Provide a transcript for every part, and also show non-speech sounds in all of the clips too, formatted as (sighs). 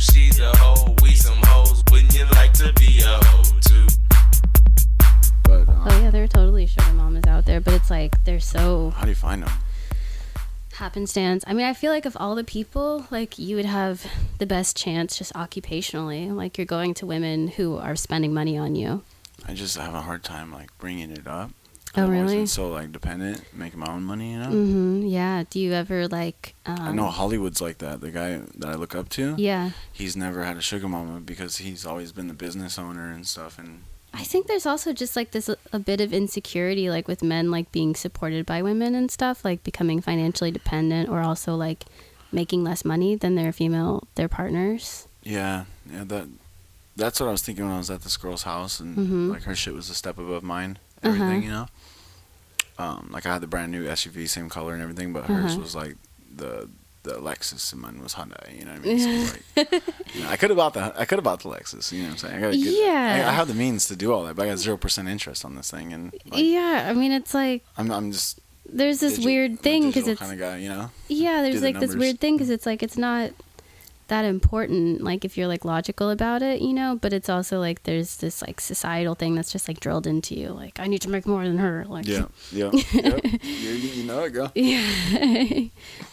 she's a hoe. We some hoes. Wouldn't you like to be a hoe too? But um, Oh yeah, they're totally sugar mamas out there, but it's like they're so how do you find them? happenstance. I mean, I feel like of all the people, like you would have the best chance just occupationally. Like you're going to women who are spending money on you. I just have a hard time like bringing it up. Oh, really? so like dependent, making my own money. You know. Mm-hmm. Yeah. Do you ever like? Um, I know Hollywood's like that. The guy that I look up to, Yeah. he's never had a sugar mama because he's always been the business owner and stuff. And I think there's also just like this a bit of insecurity, like with men like being supported by women and stuff, like becoming financially dependent, or also like making less money than their female their partners. yeah, yeah, that that's what I was thinking when I was at this girl's house, and Mhm. like her shit was a step above mine. Uh-huh. Everything, you know. Um, like I had the brand new SUV, same color and everything, but hers Uh-huh. was like the the Lexus, and mine was Hyundai. You know what I mean? So like, (laughs) you know, I could have bought the I could have bought the Lexus. You know what I'm saying? I gotta get, Yeah. I, I have the means to do all that, but I got zero percent interest on this thing, and like, yeah, I mean it's like I'm I'm just there's this digi- weird thing because it's kind of guy, you know. yeah, there's the like this weird thing because it's like it's not that important like if you're like logical about it you know but it's also like there's this like societal thing that's just like drilled into you like i need to make more than her like Yeah, yeah, (laughs) yep. you, you know it, girl. (laughs) Yeah.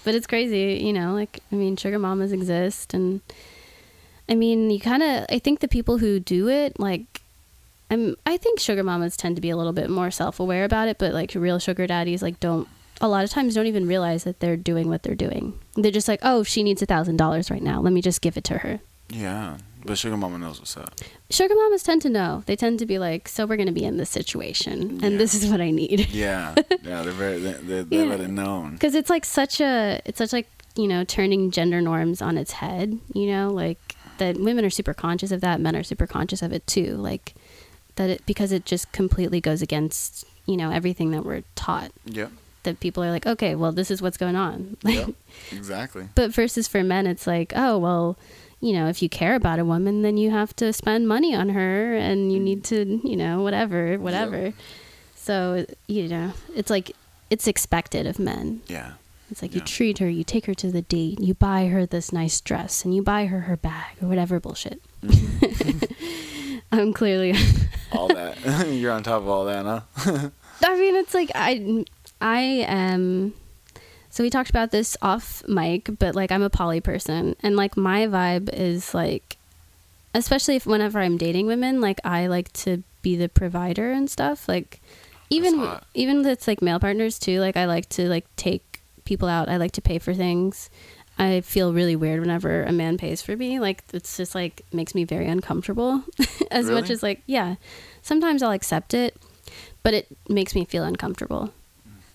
but it's crazy, you know, like I mean sugar mamas exist and I mean, you kind of I think the people who do it like I'm I think sugar mamas tend to be a little bit more self-aware about it, but like real sugar daddies like don't a lot of times don't even realize that they're doing what they're doing. They're just like, "Oh, she needs a $1000 right now. Let me just give it to her." Yeah, but sugar mama knows what's up. Sugar mamas tend to know. They tend to be like, "So we're going to be in this situation and Yeah. this is what I need." Yeah, yeah, (laughs) they're very they, they, they Yeah. known. because it's like such a it's such like you know turning gender norms on its head you know like that women are super conscious of that men are super conscious of it too like that it because it just completely goes against you know everything that we're taught Yep, that people are like okay well this is what's going on (laughs) yep, exactly. but versus for men it's like oh well you know if you care about a woman then you have to spend money on her and you need to you know whatever whatever so you know it's like it's expected of men Yeah, it's like you treat her, you take her to the date, you buy her this nice dress, and you buy her her bag or whatever bullshit. Mm-hmm. (laughs) I'm clearly. all that. (laughs) You're on top of all that, huh? I mean, it's like I, I am. So we talked about this off mic, but like I'm a poly person, and like my vibe is like, especially if whenever I'm dating women, like I like to be the provider and stuff. Like, even even with it's like male partners too. Like I like to like take people out. I like to pay for things. I feel really weird whenever a man pays for me. Like it's just like makes me very uncomfortable. (laughs) as much as like yeah, sometimes I'll accept it, but it makes me feel uncomfortable.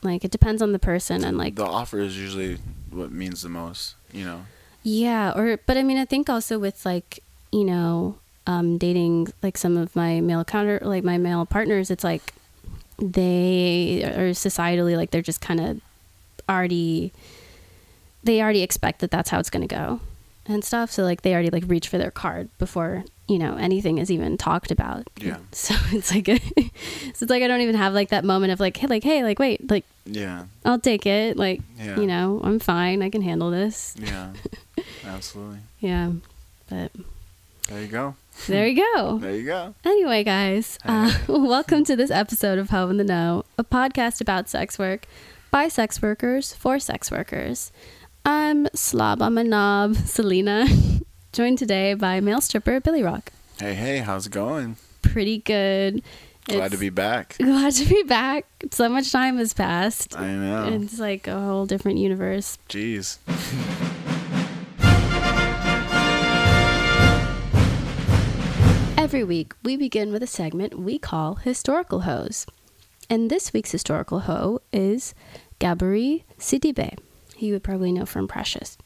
Like it depends on the person and like the offer is usually what means the most. You know. yeah, or but I mean I think also with like you know um, dating like some of my male counter like my male partners, it's like they are societally like they're just kind of already they already expect that that's how it's going to go and stuff so like they already like reach for their card before you know anything is even talked about Yeah. (laughs) so it's like (laughs) so it's like i don't even have like that moment of like hey like hey like wait like Yeah. i'll take it like Yeah. you know i'm fine i can handle this Yeah. (laughs) Absolutely. yeah but There you go. there you go There you go. Anyway, guys, uh, welcome to this episode of Hoe in the Know, a podcast about sex work by sex workers for sex workers. I'm slob, I'm a knob, Selena, joined today by male stripper Billy Rock. Hey, hey, how's it going? Pretty good. Glad to be back. (laughs) glad to be back. So much time has passed. I know. It's like a whole different universe. Jeez. Every week, we begin with a segment we call Historical Hoes. And this week's historical hoe is Gabourey Sidibe, you would probably know from Precious.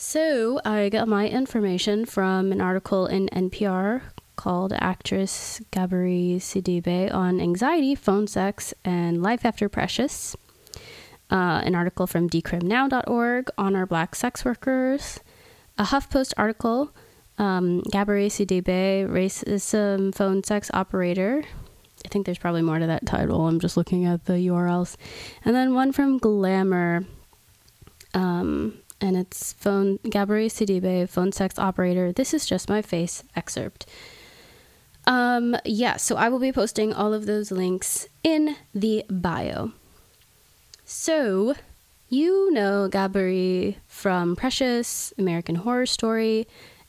So, I got my information from an article in NPR called Actress Gabourey Sidibe on Anxiety, Phone Sex, and Life After Precious. Uh, an article from decrimnow.org on our black sex workers. A HuffPost article um, Gabourey Sidibe, racism phone sex operator. I think there's probably more to that title. I'm just looking at the URLs. And then one from Glamour. Um, and it's phone Gabourey Sidibe, phone sex operator. This is just my face excerpt. Um, yeah, so I will be posting all of those links in the bio. So, you know Gabourey from Precious, American Horror Story,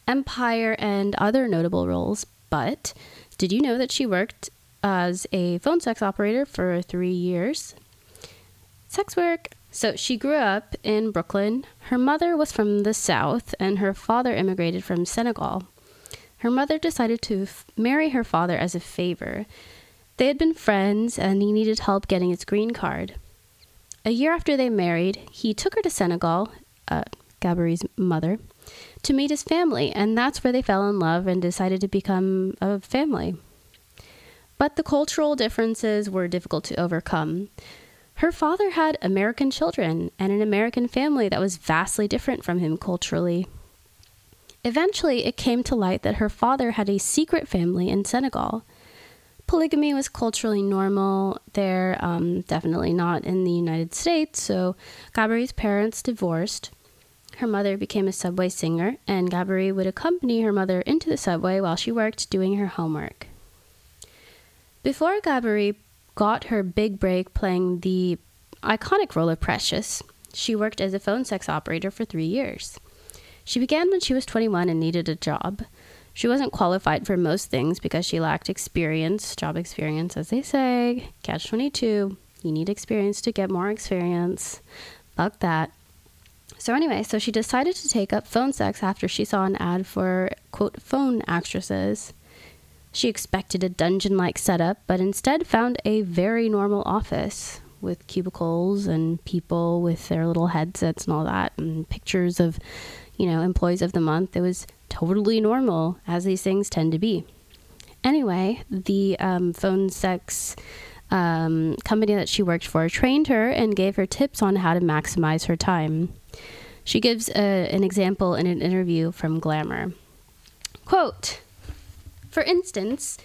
Empire, and other notable roles, but did you know that she worked as a phone sex operator for three years? Sex work. So she grew up in Brooklyn. Her mother was from the South, and her father immigrated from Senegal. Her mother decided to f- marry her father as a favor. They had been friends, and he needed help getting his green card. A year after they married, he took her to Senegal, uh, mother, to meet his family, and that's where they fell in love and decided to become a family. But the cultural differences were difficult to overcome. Her father had American children and an American family that was vastly different from him culturally. Eventually, it came to light that her father had a secret family in Senegal. Polygamy was culturally normal there, um, definitely not in the United States, so Gabourey's parents divorced. Her mother became a subway singer, and Gabourey would accompany her mother into the subway while she worked doing her homework. Before Gabourey got her big break playing the iconic role of Precious, she worked as a phone sex operator for three years. She began when she was 21 and needed a job. She wasn't qualified for most things because she lacked experience, job experience, as they say. Catch 22. You need experience to get more experience. Fuck that. So, anyway, so she decided to take up phone sex after she saw an ad for, quote, phone actresses. She expected a dungeon like setup, but instead found a very normal office with cubicles and people with their little headsets and all that, and pictures of, you know, employees of the month. It was totally normal, as these things tend to be. Anyway, the um, phone sex um, company that she worked for trained her and gave her tips on how to maximize her time. She gives a, an example in an interview from Glamour. Quote, for instance,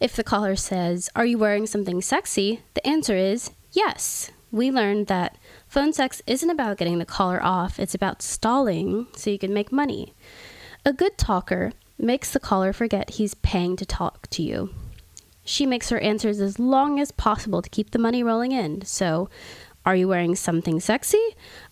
if the caller says, Are you wearing something sexy? the answer is yes. We learned that phone sex isn't about getting the caller off, it's about stalling so you can make money. A good talker makes the caller forget he's paying to talk to you. She makes her answers as long as possible to keep the money rolling in. So, are you wearing something sexy?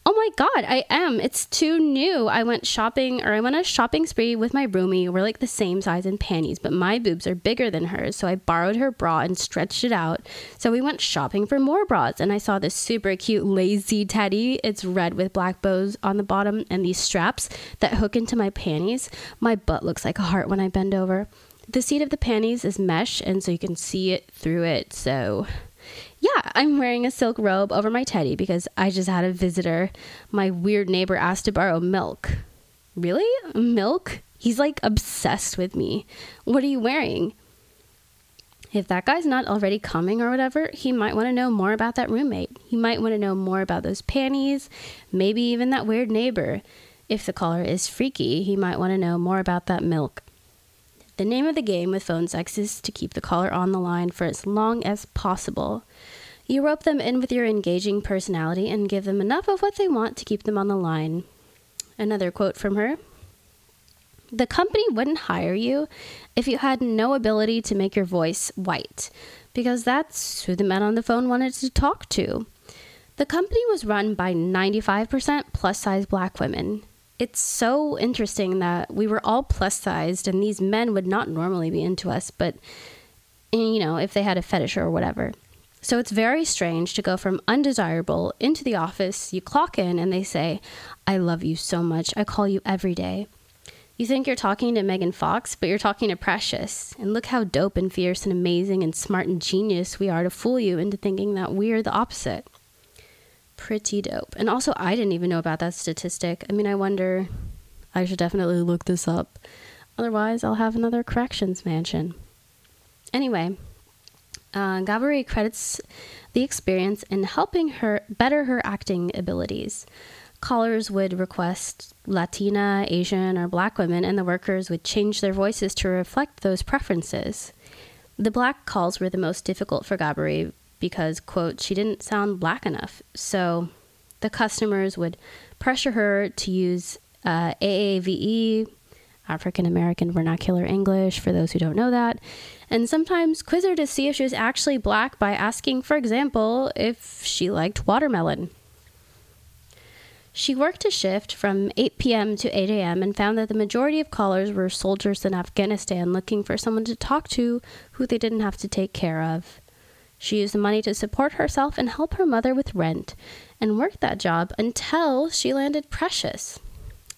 Oh my god, I am. It's too new. I went shopping or I went on a shopping spree with my roomie. We're like the same size in panties, but my boobs are bigger than hers. So I borrowed her bra and stretched it out. So we went shopping for more bras and I saw this super cute lazy teddy. It's red with black bows on the bottom and these straps that hook into my panties. My butt looks like a heart when I bend over. The seat of the panties is mesh and so you can see it through it. So yeah, I'm wearing a silk robe over my teddy because I just had a visitor. My weird neighbor asked to borrow milk. Really? Milk? He's like obsessed with me. What are you wearing? If that guy's not already coming or whatever, he might want to know more about that roommate. He might want to know more about those panties, maybe even that weird neighbor. If the caller is freaky, he might want to know more about that milk. The name of the game with phone sex is to keep the caller on the line for as long as possible. You rope them in with your engaging personality and give them enough of what they want to keep them on the line. Another quote from her The company wouldn't hire you if you had no ability to make your voice white, because that's who the men on the phone wanted to talk to. The company was run by 95% plus size black women. It's so interesting that we were all plus sized and these men would not normally be into us, but you know, if they had a fetish or whatever. So it's very strange to go from undesirable into the office. You clock in and they say, I love you so much. I call you every day. You think you're talking to Megan Fox, but you're talking to Precious. And look how dope and fierce and amazing and smart and genius we are to fool you into thinking that we're the opposite. Pretty dope. And also, I didn't even know about that statistic. I mean, I wonder, I should definitely look this up. Otherwise, I'll have another corrections mansion. Anyway, uh, Gabourey credits the experience in helping her better her acting abilities. Callers would request Latina, Asian, or Black women, and the workers would change their voices to reflect those preferences. The black calls were the most difficult for Gabourey because, quote, she didn't sound black enough. So the customers would pressure her to use uh, AAVE, African American Vernacular English, for those who don't know that, and sometimes quiz her to see if she was actually black by asking, for example, if she liked watermelon. She worked a shift from 8 p.m. to 8 a.m. and found that the majority of callers were soldiers in Afghanistan looking for someone to talk to who they didn't have to take care of. She used the money to support herself and help her mother with rent and worked that job until she landed Precious.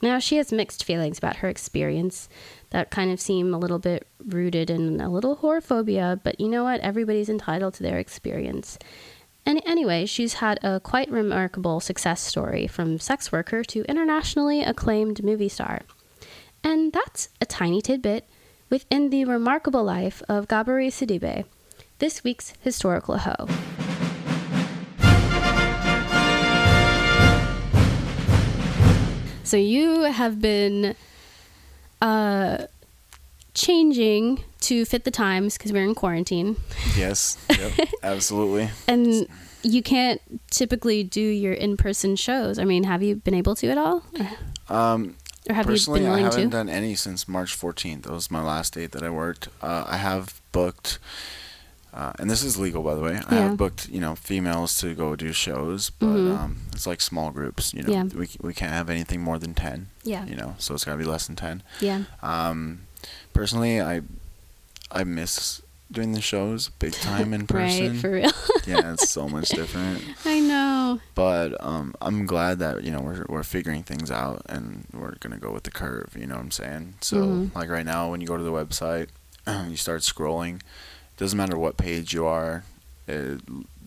Now, she has mixed feelings about her experience that kind of seem a little bit rooted in a little whorephobia, but you know what? Everybody's entitled to their experience. And anyway, she's had a quite remarkable success story from sex worker to internationally acclaimed movie star. And that's a tiny tidbit within the remarkable life of Gabourey Sidibe, this week's historical hoe. So you have been uh, changing to fit the times because we're in quarantine. Yes. (laughs) Yep. absolutely. And you can't typically do your in-person shows. I mean, have you been able to at all, Um, or have you personally, been I haven't to? done any since March 14th. That was my last date that I worked. Uh, I have booked, uh, and this is legal, by the way. I have booked, you know, females to go do shows, but Mhm. um, it's like small groups. You know, Yeah. we we can't have anything more than 10. Yeah. You know, so it's got to be less than 10. Yeah. Um, personally, I I miss doing the shows big time in (laughs) person. Right. For real. (laughs) yeah, it's so much (laughs) different. I know. But um, I'm glad that you know we're we're figuring things out and we're gonna go with the curve. You know what I'm saying? So Mhm. like right now, when you go to the website, (clears throat) you start scrolling. Doesn't matter what page you are, it,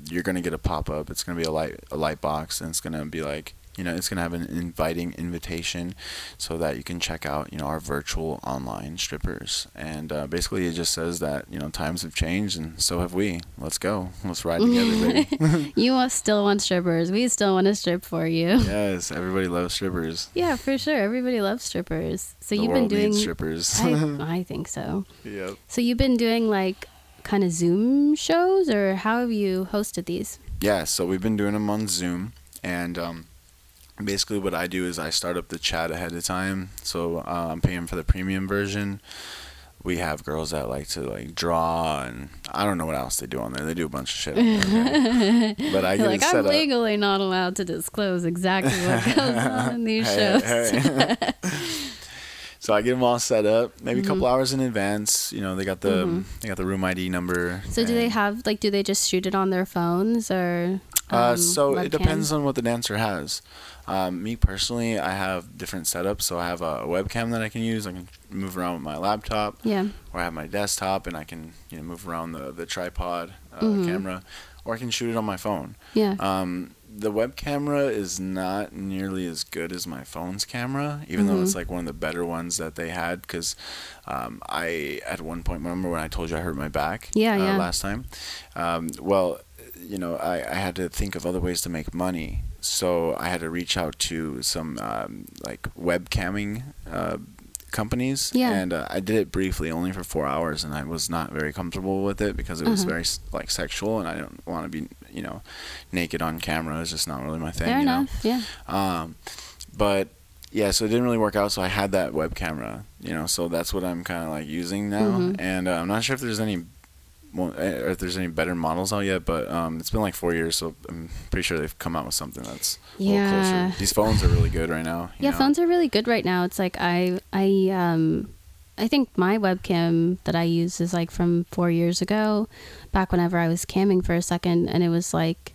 you're gonna get a pop up. It's gonna be a light a light box, and it's gonna be like you know it's gonna have an inviting invitation, so that you can check out you know our virtual online strippers. And uh, basically, it just says that you know times have changed, and so have we. Let's go. Let's ride together, baby. (laughs) You still want strippers. We still want to strip for you. yes, everybody loves strippers. Yeah, for sure. Everybody loves strippers. So the you've been doing. strippers. I, (laughs) I think so. yep. So you've been doing like kind of Zoom shows, or how have you hosted these? Yeah, so we've been doing them on Zoom, and um, basically what I do is I start up the chat ahead of time. So uh, I'm paying for the premium version. We have girls that like to like draw, and I don't know what else they do on there. They do a bunch of shit. There. (laughs) But I get like, I'm up. legally not allowed to disclose exactly what (laughs) goes on in these Hey, shows. hey. (laughs) so I get them all set up, maybe Mm-hmm. a couple hours in advance. You know, they got the they got the room ID number. So do they have like do they just shoot it on their phones or? Uh, um, so it depends on what the dancer has. Um, me personally, I have different setups. So I have a webcam that I can use. I can move around with my laptop, Yeah. or I have my desktop, and I can you know move around the the tripod uh, Mhm. camera, or I can shoot it on my phone. Yeah. Um, the web camera is not nearly as good as my phone's camera, even though Mhm. it's like one of the better ones that they had. Because um, I, at one point, remember when I told you I hurt my back Yeah, uh, yeah. last time? Um, well, you know, I, I had to think of other ways to make money. So I had to reach out to some um, like webcamming uh, companies. Yeah. And uh, I did it briefly, only for four hours, and I was not very comfortable with it because it was Uh-huh. very like sexual, and I don't want to be, you know, naked on camera. is just not really my thing. Fair you know? enough. Yeah. Um, but yeah, so it didn't really work out. So I had that web camera, you know, so that's what I'm kind of like using now. Mhm. And uh, I'm not sure if there's any, well, eh, if there's any better models out yet. But um, it's been like four years, so I'm pretty sure they've come out with something that's a little Yeah. closer. These phones are really good right now. you Yeah, know? phones are really good right now. It's like I I um I think my webcam that I use is like from 4 years ago, back whenever I was camming for a second and it was like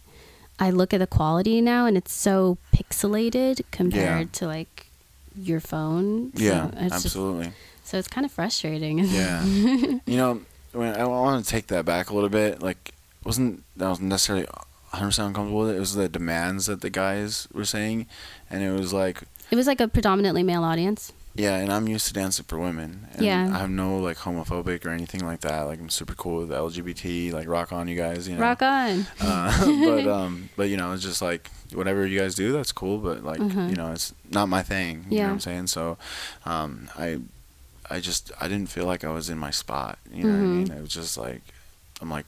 I look at the quality now and it's so pixelated compared to like your phone. So Yeah, it's just- absolutely. so it's kind of frustrating. Yeah. (laughs) you know, when I want to take that back a little bit, like wasn't that was necessarily 100% uncomfortable with it. It was the demands that the guys were saying, and it was like, It was like a predominantly male audience. Yeah, and I'm used to dancing for women. And Yeah. I'm no like homophobic or anything like that. Like I'm super cool with LGBT. Like rock on, you guys. You know. Rock on. Uh, (laughs) but (laughs) um, but you know, it's just like whatever you guys do, that's cool. But like Mhm. you know, it's not my thing. You know Yeah. what I'm saying? So, um, I, I just I didn't feel like I was in my spot. You know what I Mhm. mean? It was just like, I'm like,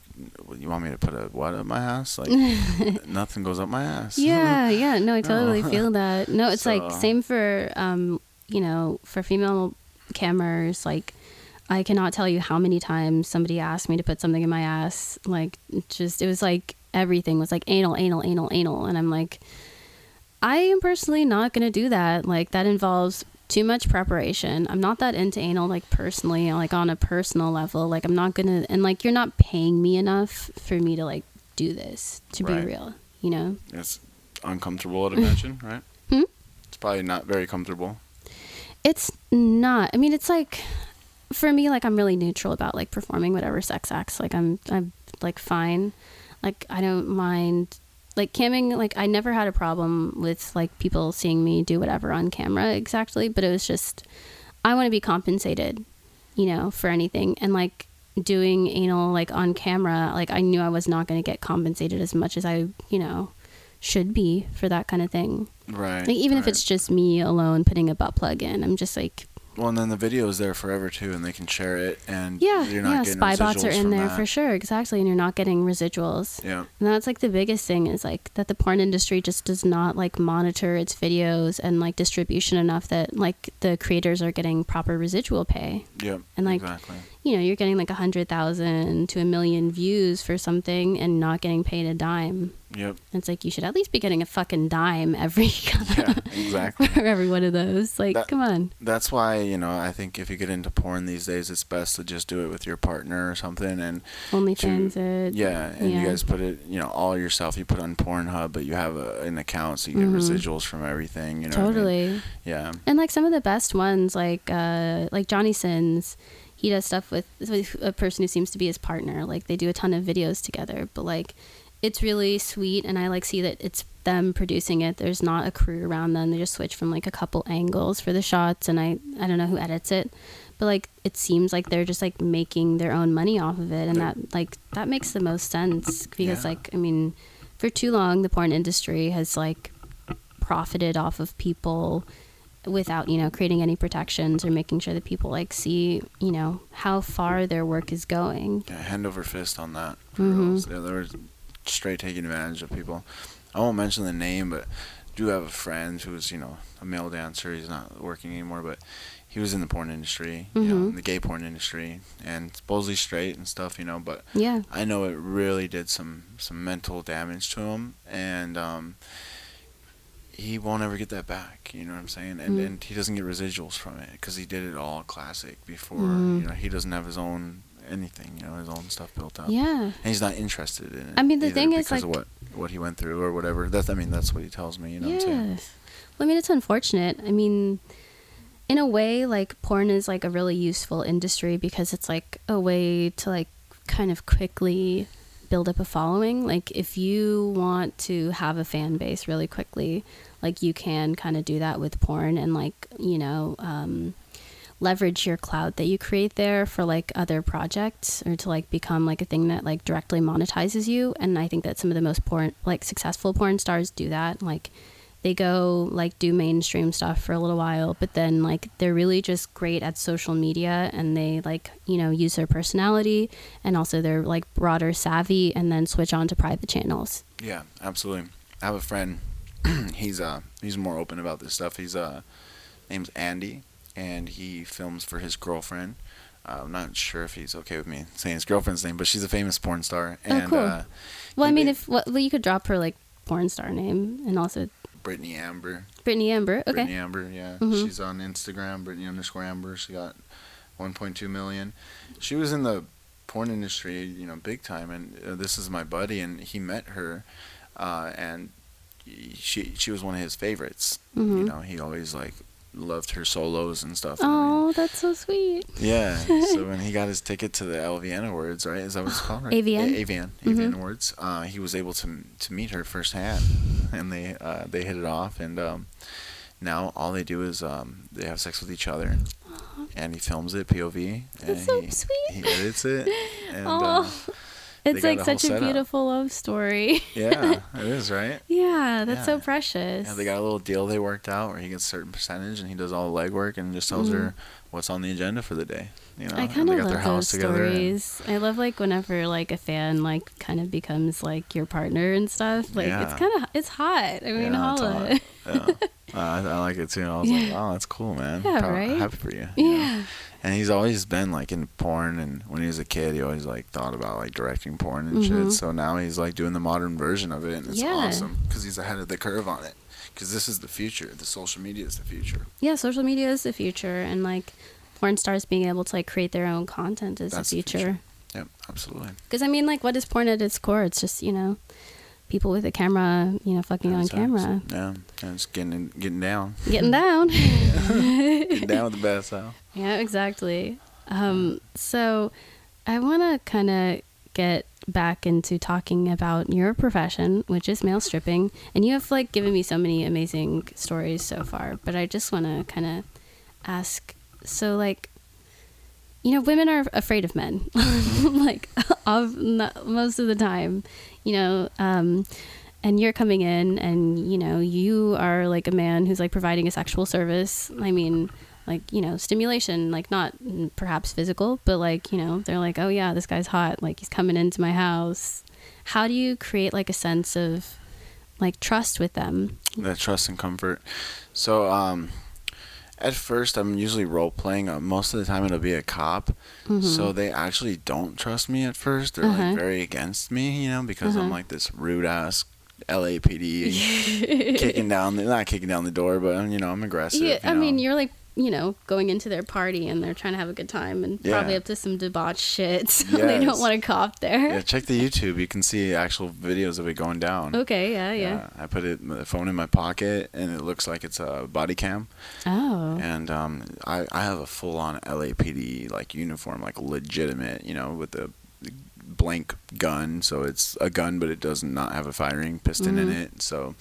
you want me to put a what up my ass? Like (laughs) nothing goes up my ass. Yeah, yeah. No, I totally No. feel that. No, it's like same for um, you know, for female cameras, like I cannot tell you how many times somebody asked me to put something in my ass. Like just it was like everything was like anal, anal, anal, anal and I'm like I am personally not going to do that. Like that involves too much preparation. I'm not that into anal like personally, like on a personal level. Like I'm not going to and like you're not paying me enough for me to like do this to Right. be real, you know? It's uncomfortable at a mention, right? Hmm? It's probably not very comfortable. It's not. I mean, it's like for me, like I'm really neutral about like performing whatever sex acts. Like I'm, I'm like fine. Like I don't mind. Like camming, like I never had a problem with like people seeing me do whatever on camera exactly, but it was just I want to be compensated, you know, for anything. And like doing anal like on camera, like I knew I was not going to get compensated as much as I, you know, should be for that kind of thing. Right. Like even if it's just me alone putting a butt plug in, I'm just like, well, and then the video is there forever too, and they can share it, and yeah, you're not yeah. Spy bots are in there that. for sure, exactly, and you're not getting residuals. Yeah. And that's like the biggest thing is like that the porn industry just does not like monitor its videos and like distribution enough that like the creators are getting proper residual pay. Yeah, And, like, exactly. You know, you're getting like a hundred thousand to a million views for something and not getting paid a dime. Yep. It's like you should at least be getting a fucking dime every (laughs) Yeah. Exactly. for every one of those. Like, That- come on. That's why you know I think if you get into porn these days, it's best to just do it with your partner or something, and only OnlyFans it. yeah, and Yeah. you guys put it, you know, all yourself. You put on Pornhub, but you have a, an account, so you get Mhm. residuals from everything. You know. what I mean? Totally. Yeah. And like some of the best ones, like uh, like Johnny Sins, he does stuff with, with a person who seems to be his partner. Like they do a ton of videos together, but like it's really sweet, and I like see that it's them producing it. There's not a crew around them. They just switch from like a couple angles for the shots, and I I don't know who edits it, but like it seems like they're just like making their own money off of it, and that like that makes the most sense because Yeah. like I mean, for too long the porn industry has like profited off of people without you know creating any protections or making sure that people like see you know how far their work is going Yeah, hand over fist on that. Mhm. Yeah, they were straight taking advantage of people. I won't mention the name, but do have a friend who's you know a male dancer. He's not working anymore, but he was in the porn industry, you know, in the gay porn industry, and supposedly straight and stuff, you know. But yeah I know it really did some some mental damage to him, and um, he won't ever get that back. You know what I'm saying? And Mm. and he doesn't get residuals from it because he did it all classic before. Mm. You know, he doesn't have his own anything. You know, his own stuff built up. yeah And he's not interested in it. I mean, the thing is, because of like- what what he went through or whatever. That's I mean, that's what he tells me. You know what I'm saying? yes well, i mean it's unfortunate i mean in a way like porn is like a really useful industry because it's like a way to like kind of quickly build up a following like if you want to have a fan base really quickly like you can kind of do that with porn and like you know um leverage your cloud that you create there for like other projects or to like become like a thing that like directly monetizes you. And i think that some of the most porn like successful porn stars do that like they go like do mainstream stuff for a little while but then like they're really just great at social media and they like you know use their personality and also their like broader savvy and then switch on to private channels Yeah, absolutely. I have a friend. (clears throat) he's uh he's more open about this stuff. He's uh name's Andy, and he films for his girlfriend. Uh, I'm not sure if he's okay with me saying his girlfriend's name, but she's a famous porn star. Oh, cool. uh, well i mean if well you could drop her like porn star name and also Britney Amber. britney amber okay Britney Amber, yeah. Mhm. She's on Instagram, Britney underscore Amber. She got 1.2 million. She was in the porn industry, you know, big time. And uh, this is my buddy, and he met her, uh, and she she was one of his favorites. You Mhm. know, he always like loved her solos and stuff. and Oh, that's so sweet. yeah. (laughs) So when he got his ticket to the LVN Awards, right? Is that what it's called? Right? AVN? A- AVN. Mhm. AVN Awards. Uh, he was able to to meet her firsthand, and they uh, they hit it off. And um, now all they do is um, they have sex with each other, and he films it POV. And That's so he, sweet. He edits it, (laughs) and uh, Oh. It's like such a setup. beautiful love story. (laughs) Yeah, it is right. yeah, that's so precious. Yeah, they got a little deal they worked out where he gets a certain percentage and he does all the legwork and just tells her what's on the agenda for the day. You know. I kind they of got their love house those together and- stories. I love like whenever like a fan like kind of becomes like your partner and stuff. Like it's kind of it's hot. I mean, Yeah, holla. yeah. (laughs) Uh, I, I like it too. I was like, Yeah. wow, that's cool, man. Yeah, Proud- right? Happy for you. you know? Yeah. And he's always been like in porn, and when he was a kid, he always like thought about like directing porn and Mhm. shit. So now he's like doing the modern version of it, and it's Yeah. awesome because he's ahead of the curve on it. Because this is the future. The social media is the future. Yeah, social media is the future, and like porn stars being able to like create their own content is the the future. future. Yep, absolutely. Because I mean, like, what is porn at its core? It's just you know, people with a camera, you know, fucking on That's facts. camera, Yeah, and it's getting getting down, getting (laughs) down. getting down with the best. Huh? Yeah, exactly. Um, so I want to kind of get back into talking about your profession, which is male stripping. And you have like given me so many amazing stories so far, but I just want to kind of ask so like you know, women are afraid of men, (laughs) like of most of the time, you know. Um, and you're coming in, and you know, you are like a man who's like providing a sexual service. I mean, like you know, stimulation, like not perhaps physical, but like you know, they're like, oh yeah, this guy's hot, like he's coming into my house. How do you create like a sense of like trust with them? that trust and comfort. So, um, at first, I'm usually role playing. Uh, most of the time, it'll be a cop. So they actually don't trust me at first. They're Mm-hmm. Uh-huh. like very against me, you know, because I'm Uh-huh. like this rude ass LAPD (laughs) kicking down the not kicking down the door, but you know, I'm aggressive. Yeah, I mean, you're like, you know, going into their party and they're trying to have a good time and probably up to some debauched shit. (laughs) So they don't want to cop there. yeah, check the YouTube. You can see actual videos of it going down. Okay, yeah, yeah. I put it the phone in my pocket, and it looks like it's a body cam. Oh. and um, I, I have a full on LAPD like uniform, like legitimate, you know, with the blank gun. So it's a gun, but it does not have a firing piston in Mhm. it. So,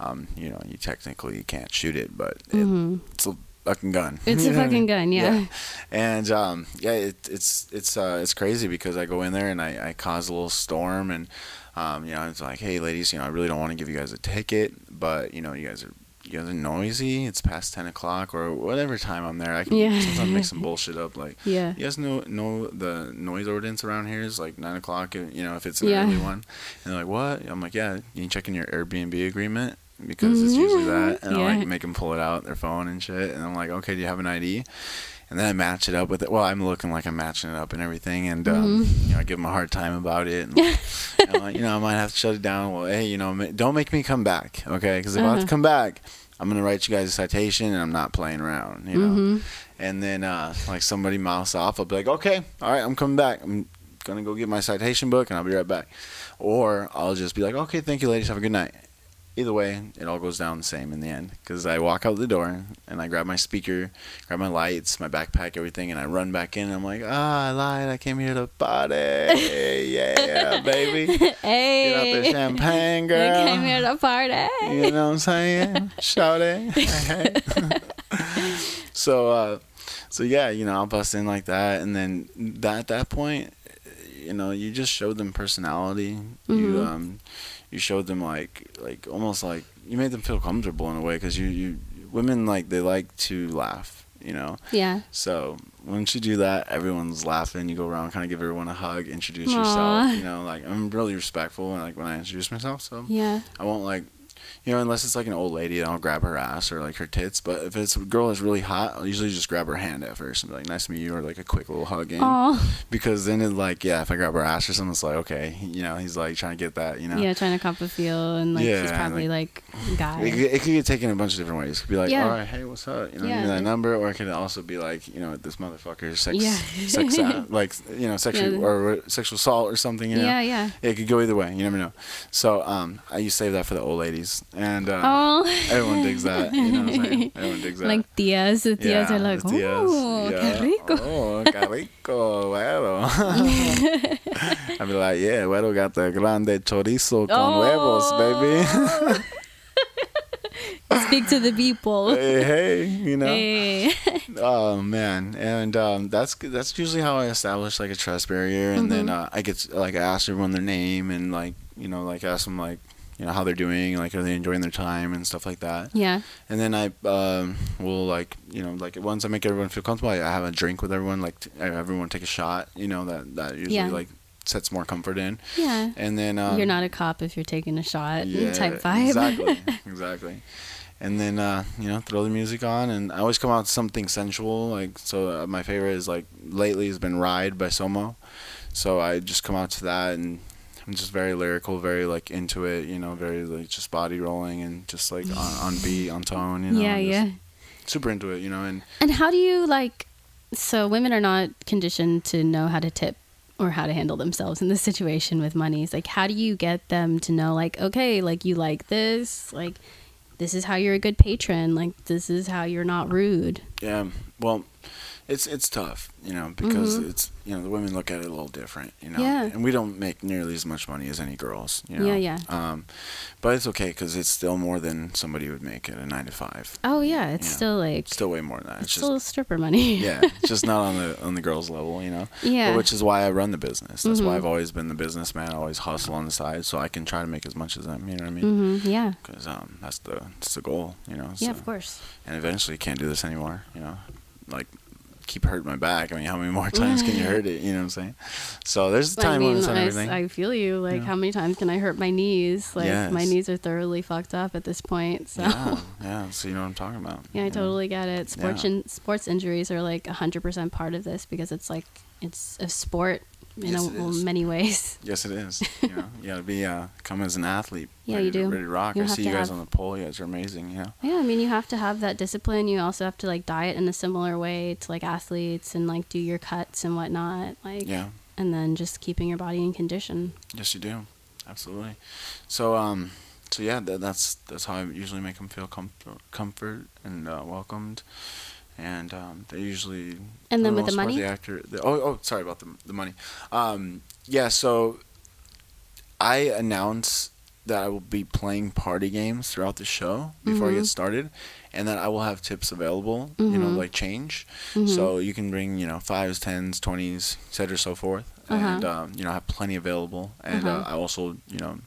um, you know, you technically can't shoot it, but it, Mhm. it's a fucking gun. It's a know what I fucking gun, yeah. And um, yeah, it, it's it's uh, it's crazy because I go in there and I, I cause a little storm and um, you know it's like, hey ladies, you know I really don't want to give you guys a ticket, but you know you guys are you guys are noisy. It's past ten o'clock or whatever time I'm there. I can Yeah. (laughs) sometimes make some bullshit up like. Yeah. You guys know know the noise ordinance around here is like nine o'clock. You know if it's an Yeah. early one, and they're like, "What?" I'm like, "Yeah, you can check in your Airbnb agreement because it's usually that." And I Yeah. like make them pull it out their phone and shit. And I'm like, "Okay, do you have an ID?" And then I match it up with it. Well, I'm looking like I'm matching it up and everything, and um, Mm-hmm. you know, I give them a hard time about it. (laughs) And, I'm like, you know, I might have to shut it down. Well, hey, you know, don't make me come back, okay? Because if I have Uh-huh. to come back, I'm gonna write you guys a citation, and I'm not playing around, you know. Mhm. And then uh, like somebody mouse off, I'll be like, okay, all right, I'm coming back. I'm gonna go get my citation book, and I'll be right back. Or I'll just be like, okay, thank you, ladies, have a good night. Either way, it all goes down the same in the end. Because I walk out the door and I grab my speaker, grab my lights, my backpack, everything, and I run back in. And I'm like, ah, I lied. I came here to party. (laughs) yeah, baby. Hey. Get out the champagne, I girl. came here to party. You know what I'm saying? Shout (laughs) it. so, uh, so yeah, you know, I'll bust in like that, and then that at that point, you know, you just show them personality. You Mhm. um, you showed them like like almost like you made them feel comfortable in a way because you you women like they like to laugh, you know. Yeah. So once you do that, everyone's laughing. You go around, kind of give everyone a hug, introduce Aw. yourself. You know, like I'm really respectful, like when I introduce myself. So Yeah. I won't like, you know, unless it's like an old lady, I'll grab her ass or like her tits. But if it's a girl that's really hot, I'll usually just grab her hand at first and be like, "Nice to meet you," or like a quick little hug in. Because then it's like, yeah, if I grab her ass or something, it's like, okay, you know, he's like trying to get that, you know. Yeah, trying to cop a feel and like Yeah, he's probably like, guy. It, could- it could get taken a bunch of different ways. It could be like, Yeah. all right, hey, what's up? You know, Yeah. give me that number, or it could also be like, you know, this motherfucker, sex, Yeah. sex, (laughs) uh, like, you know, sexual Yeah. or sexual assault or something. You know? Yeah, yeah. It could go either way. You never know. So, um, I used to save that for the old ladies, and uh, Oh. everyone digs that. You know what I'm saying? (laughs) Everyone digs that. like tias. The tias Yeah, are like, oh, yeah. qué rico. Oh, qué rico, bueno. (laughs) I'd be like, yeah, bueno got the grande chorizo con huevos, Oh. baby. Speak to the people. (laughs) hey, hey, you know. Hey. (laughs) Oh man, and um, that's that's usually how I establish like a trust barrier, and then Mm-hmm. uh, I get like I ask everyone their name and like you know like ask them like you know how they're doing, like are they enjoying their time and stuff like that, Yeah. and then I um, will like you know like once I make everyone feel comfortable, I, I have a drink with everyone, like t- everyone take a shot, you know that that usually Yeah. like sets more comfort in, Yeah. and then um, You're not a cop if you're taking a shot yeah, type vibe. Exactly, (laughs) exactly. And then uh, you know throw the music on, and I always come out with something sensual. Like so, uh, my favorite is like lately has been "Ride" by Somo. So I just come out to that, and I'm just very lyrical, very like into it. You know, very like just body rolling and just like on, on beat, on tone. You know, yeah, yeah. Super into it, you know, and And how do you like? So women are not conditioned to know how to tip or how to handle themselves in this situation with money. It's like, how do you get them to know, like, okay, like you like this, like this is how you're a good patron, like this is how you're not rude. yeah, well, it's it's tough, you know, because Mhm. it's you know the women look at it a little different, you know, Yeah. and we don't make nearly as much money as any girls, you know. Yeah, yeah. Um, but it's okay because it's still more than somebody would make at a nine to five. Oh yeah, it's still like still way more than that. it's It's still just stripper money. (laughs) yeah, it's just not on the (laughs) on the girls level, you know. yeah. But which is why I run the business. That's why Mhm. I've always been the businessman. I always hustle on the side so I can try to make as much as them. You know what I mean? hmm Yeah. Because um, that's the that's the goal. You know. Yeah, of course. And eventually, you can't do this anymore. You know, like keep hurting my back. I mean, how many more (laughs) times can you hurt it? You know what I'm saying? So there's a I time mean, limits on I, everything. I feel you. Like, Yeah. how many times can I hurt my knees? Like, my knees are thoroughly fucked up at this point. So, Yeah, yeah. So you know what I'm talking about. Yeah, I know? totally get it. Sports Yeah. in, sports injuries are like 100% part of this because it's like it's a sport in Yes, a, many ways. (laughs) Yes, it is. (laughs) You know, you gotta be uh, come as an athlete. Yeah, ready you do. Ready to rock. You I see you guys have- on the pole. You guys are amazing. Know. Yeah, I mean, you have to have that discipline. You also have to like diet in a similar way to like athletes and like do your cuts and whatnot. Like, Yeah. and then just keeping your body in condition. Yes, you do. Absolutely. So um, so yeah, that, that's that's how I usually make them feel comfort, comfort and uh, welcomed. And um, they usually. And then with the part, money? The actor. The, oh, oh, sorry about the the money. Um, yeah. So I announce that I will be playing party games throughout the show before I Mhm. get started, and that I will have tips available. You know, Mhm. like change. Mhm. So you can bring, you know, fives, tens, twenties, et cetera, so forth, Uh-huh. and um, you know, I have plenty available. And uh Uh-huh. I also, you know,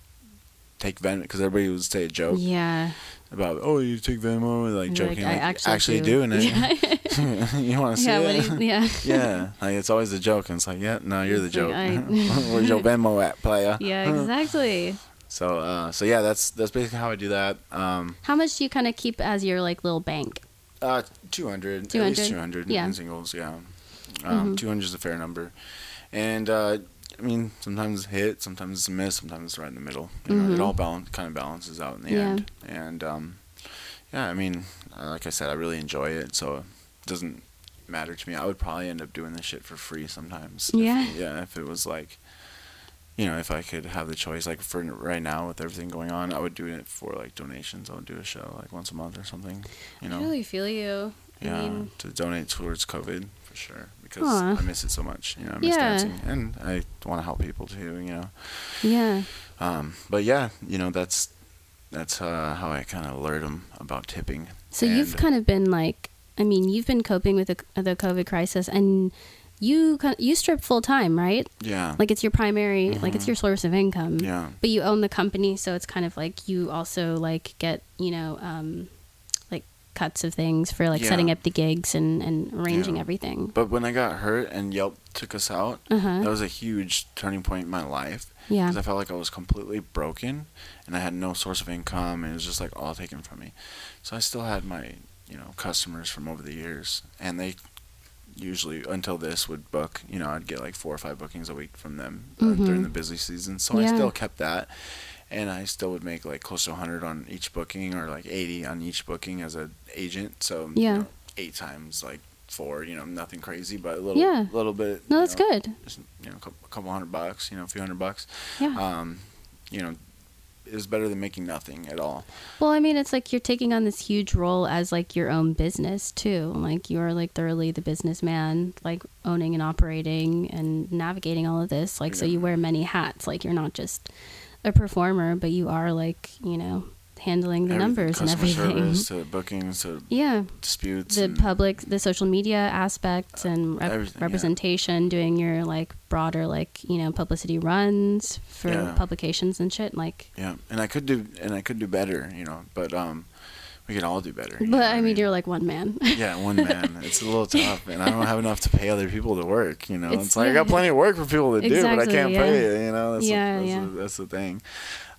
take Venmo because everybody would say a joke Yeah. about, oh, you take Venmo, like You're joking, I like, actually, actually do. doing it. Yeah. (laughs) (laughs) you want to see yeah, it? you, yeah. (laughs) yeah, like it's always a joke, and it's like, yeah, no, you're the like, joke. I- Where's your Venmo at, player? Yeah, exactly. So, uh, so yeah, that's that's basically how I do that. Um, How much do you kind of keep as your like little bank? uh, 200, at 200? least 200 Yeah. in singles, yeah. Um, Mhm. 200 is a fair number. And, uh, I mean, sometimes it's hit, sometimes it's a miss, sometimes it's right in the middle. You know, Mhm. it all balance, kind of balances out in the Yeah. end. And, um, yeah, I mean, uh, like I said, I really enjoy it, so it doesn't matter to me. I would probably end up doing this shit for free sometimes. if- Yeah. yeah, if it was like, you know, if I could have the choice, like for right now with everything going on, I would do it for like donations. I would do a show like once a month or something, you know. I really feel you. Yeah, I mean, to donate towards COVID for sure because. I miss it so much. You know, I miss Yeah. dancing and I want to help people too. You know, yeah. um, but yeah, you know that's that's uh, how I kind of alert them about tipping. So you've kind of been like, I mean, you've been coping with the, the COVID crisis, and you you strip full time, right? Yeah, Like it's your primary, like it's Mhm. your source of income. yeah, But you own the company, so it's kind of like you also like get you know um, cuts of things for like Yeah. setting up the gigs and and arranging Yeah. everything. but when I got hurt and Yelp took us out, Uh huh. that was a huge turning point in my life. Yeah. because I felt like I was completely broken and I had no source of income and it was just like all taken from me. So I still had my, you know, customers from over the years and they usually until this would book, you know, I'd get like four or five bookings a week from them uh, Mhm. during the busy season. So I still kept that and I still would make like close to 100 on each booking or like 80 on each booking as an agent. So you Yeah. know, eight times like four, you know, nothing crazy, but a little, Yeah. little bit. No, that's know, good. Just, you know, a couple, hundred bucks, you know, a few hundred bucks Yeah. um, you know, is better than making nothing at all. Well, I mean, it's like you're taking on this huge role as like your own business too. Like you're like thoroughly the businessman, like owning and operating and navigating all of this. Like so, you wear many hats. Like you're not just a performer, but you are like you know handling the numbers and everything. to bookings to Yeah, disputes. the public, the social media aspects and rep- everything, yeah. representation, doing your like broader like you know publicity runs for Yeah. publications and shit. Like, Yeah, and I could do and I could do better, you know, but um, we can all do better. but I mean, you're like one man. (laughs) yeah, one man. It's a little (laughs) tough, and I don't have enough to pay other people to work. You know, it's, It's- like I got plenty of work for people to do, but I can't yeah. pay it. You know, that's Yeah, the, that's, yeah. The, that's the thing.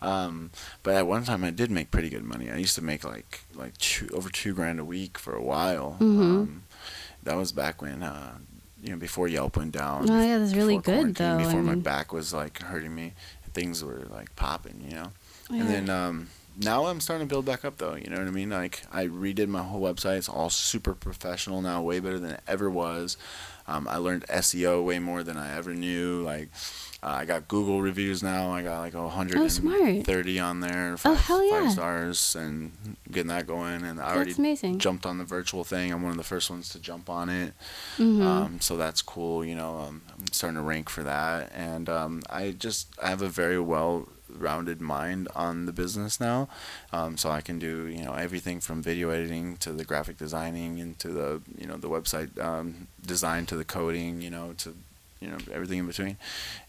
Um, but at one time, I did make pretty good money. I used to make like like two, over two grand a week for a while. Mhm. Um, that was back when. Uh, you know, before Yelp went down. Oh, yeah, that's really good, though, I Before my back was like hurting me, things were like popping. You know, Yeah. and then um, now I'm starting to build back up though. You know what I mean? Like I redid my whole website. It's all super professional now, way better than it ever was. Um, I learned SEO way more than I ever knew. Like uh, I got Google reviews now. I got like a hundred Oh, and smart. thirty on there. Oh, Five, hell yeah. Five stars and getting that going. And I already That's amazing. jumped on the virtual thing. I'm one of the first ones to jump on it. Mm-hmm. Um, so that's cool. You know, um, I'm starting to rank for that, and um, I just I have a very well rounded mind on the business now um, so i can do you know everything from video editing to the graphic designing and to the you know the website um, design to the coding you know to you know everything in between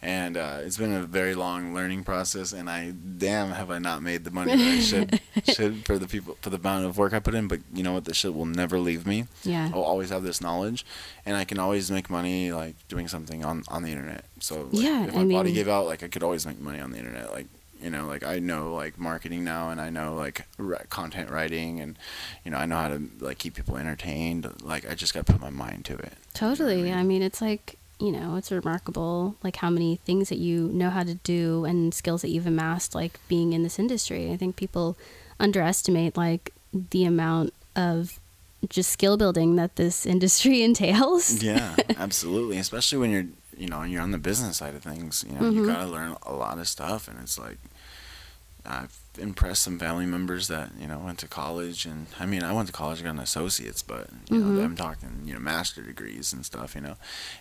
and uh, it's been a very long learning process and i damn have i not made the money that i should (laughs) should for the people for the amount of work i put in but you know what this shit will never leave me yeah. I'll always have this knowledge, and I can always make money like doing something on on the internet. So like, Yeah, if I my body gave out, like I could always make money on the internet. Like you know, like I know like marketing now, and I know like ri- content writing, and you know I know how to like keep people entertained. Like I just got to put my mind to it. Totally. I mean, it's like, you know, it's remarkable like how many things that you know how to do and skills that you've amassed like being in this industry. I think people underestimate like the amount of just skill building that this (laughs) industry entails. Yeah, absolutely. Especially when you're you know and you're on the business side of things. You know you Mhm. got to learn a lot of stuff, and it's like I've impressed some family members that you know went to college, and I mean I went to college, got an associates, but you Mhm. know I'm talking you know master degrees and stuff, you know,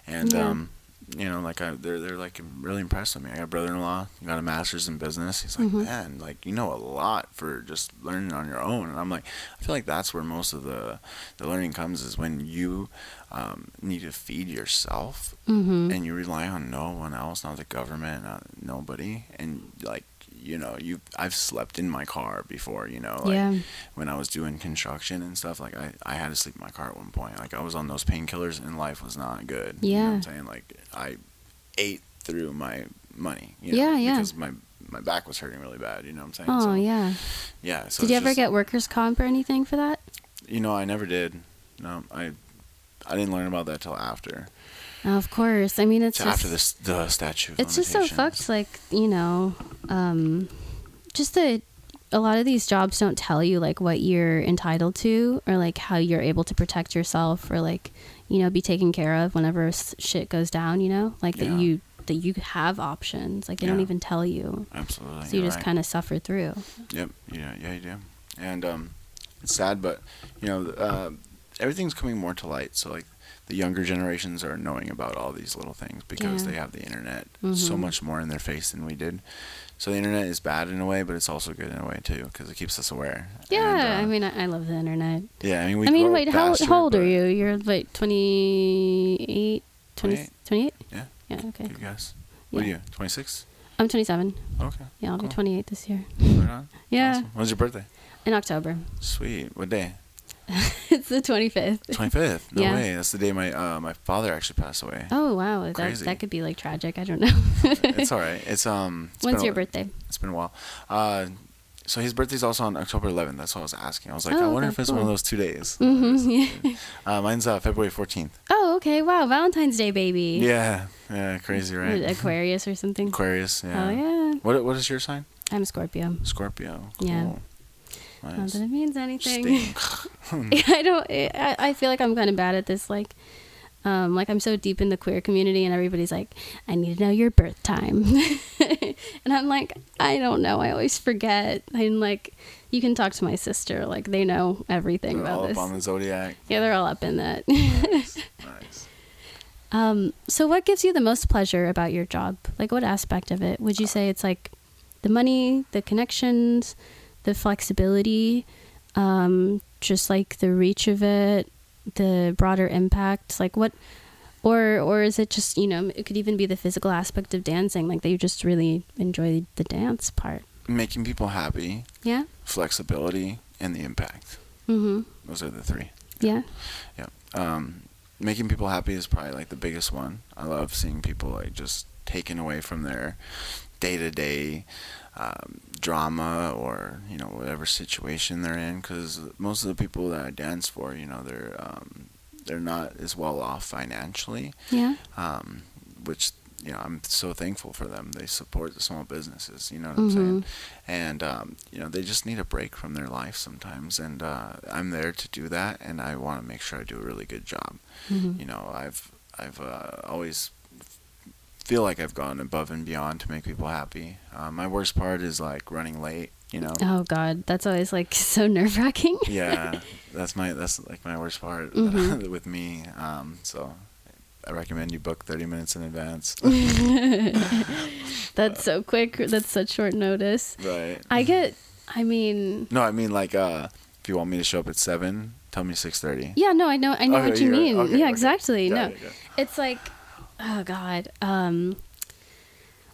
and Yeah. um. You know, like I, they're they're like really impressed with me. I got a brother-in-law, he got a master's in business. He's like, Mhm. man, like you know a lot for just learning on your own. And I'm like, I feel like that's where most of the the learning comes is when you um, need to feed yourself Mm-hmm. and you rely on no one else, not the government, not nobody, and like you know, you I've slept in my car before, you know, like yeah. when I was doing construction and stuff. Like I I had to sleep in my car at one point. Like I was on those painkillers and life was not good. you know what Yeah. I'm saying like I ate through my money. You know, Yeah, yeah. Because my my back was hurting really bad. You know what I'm saying? Oh, so, yeah. yeah. So Did you ever just- get workers' comp or anything for that? You know, I never did. No, I I didn't learn about that till after. Of course. I mean, it's just, after this the statue. It's just so fucked. Like you know, um, just that a lot of these jobs don't tell you like what you're entitled to or like how you're able to protect yourself or like you know be taken care of whenever shit goes down. You know, like Yeah. that you that you have options. Like they don't even tell you, Absolutely. so you just right. kind of suffer through. Yep. Yeah. Yeah. You do. And um, it's sad, but you know, uh, everything's coming more to light. So like, the younger generations are knowing about all these little things because Yeah. they have the internet so Mhm. much more in their face than we did. So the internet is bad in a way, but it's also good in a way too because it keeps us aware. Yeah, And, uh, I mean, I, I love the internet. yeah. I mean, we. I mean, wait, how, faster, how old are you? You're like 28, 20, 28. 28? Yeah. Yeah, okay. Good guess. What are you? Twenty six. I'm 27. Okay. Yeah, I'll be 28 this year. Right. (laughs) Yeah, Awesome. When's your birthday? in October. Sweet. What day? (laughs) it's the 25th. Twenty fifth. No Yeah. way. That's the day my uh, my father actually passed away. Oh, wow. That, Crazy. that could be like tragic. I don't know. it's all right. It's um. it's When's your a- birthday? It's been a while. Uh, so his birthday's also on October 11th. That's what I was asking. I was like, I Oh, wonder okay, if it's one of those two days. hmm Yeah. Uh, mine's uh, February 14th. Oh, okay. Wow. Valentine's Day, baby. Yeah. Yeah. Crazy, right? Aquarius or something. Aquarius. Yeah. Oh, yeah. What What is your sign? I'm a Scorpio. Scorpio. Yeah. Not that it means anything. (laughs) I don't. I, I feel like I'm kind of bad at this. Like, um, like I'm so deep in the queer community, and everybody's like, "I need to know your birth time," (laughs) and I'm like, "I don't know. I always forget." I'm like, "You can talk to my sister. Like, they know everything They're about all this." up on the zodiac. yeah, they're all up in that. nice. (laughs) nice. um, so, what gives you the most pleasure about your job? Like, what aspect of it would you say it's like the money, the connections, the flexibility, um, just like the reach of it, the broader impact? Like what, or or is it just you know it could even be the physical aspect of dancing, like that you just really enjoy the dance part? Making people happy, Yeah. flexibility, and the impact. Mm-hmm. Those are the three. Yeah. Yeah. Um, making people happy is probably like the biggest one. I love seeing people like just taken away from their day to day drama or you know whatever situation they're in. Because most of the people that I dance for, you know, they're um, they're not as well off financially, Yeah. um, which you know I'm so thankful for them. They support the small businesses. You know what I'm saying? And um, you know they just need a break from their life sometimes, and uh, I'm there to do that. And I want to make sure I do a really good job. Mhm. You know, I've I've uh, always feel like I've gone above and beyond to make people happy. Uh, my worst part is like running late. You know. Oh God, that's always like (laughs) so nerve wracking. yeah, (laughs) that's my that's like my worst part (laughs) Mhm. with me. Um, so I recommend you book 30 minutes in advance. That's so quick. That's such short notice. right. I get. I mean, No, I mean like uh, if you want me to show up at seven, tell me 6:30. yeah, no, I know, I know Okay, what you mean. okay, yeah, okay. exactly. Got no, it, it. it's like, oh God, um,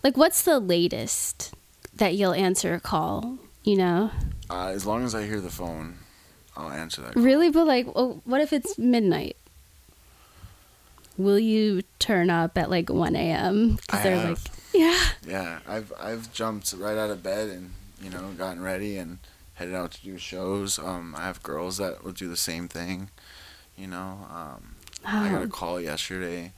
like what's the latest that you'll answer a call? You know, Uh, as long as I hear the phone, I'll answer that. call. really, but like, oh, what if it's midnight? Will you turn up at like one a.m. I Because they're have. like, yeah, Yeah, I've I've jumped right out of bed and you know gotten ready and headed out to do shows. Um, I have girls that will do the same thing. You know, um, I got Oh. a call yesterday.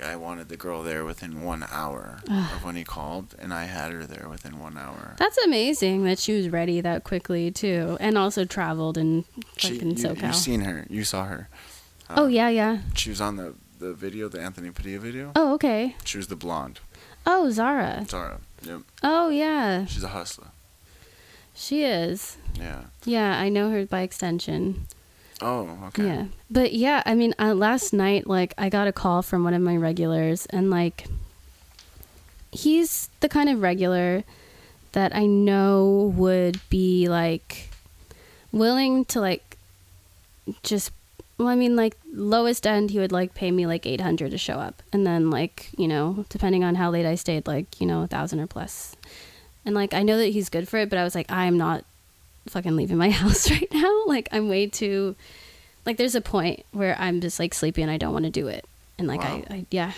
Guy wanted the girl there within one hour of when he called, and I had her there within one hour. That's amazing that she was ready that quickly too, and also traveled and She, fucking you, SoCal. You've seen her? You saw her? oh Uh, yeah, yeah. She was on the the video, the Anthony Padilla video. Oh okay. She was the blonde. Oh Zara. Zara. Yep. Oh yeah, She's a hustler. she is. Yeah. Yeah, I know her by extension. Oh, okay. Yeah, but yeah, I mean, uh, last night, like, I got a call from one of my regulars, and like, he's the kind of regular that I know would be like willing to like just. Well, I mean, like lowest end, he would like pay me like eight hundred to show up, and then like you know, depending on how late I stayed, like you know, a thousand or plus. And like I know that he's good for it, but I was like, I'm not fucking leaving my (laughs) house right now. Like I'm way too like there's a point where I'm just like sleepy and I don't want to do it. And like Wow. I, I yeah.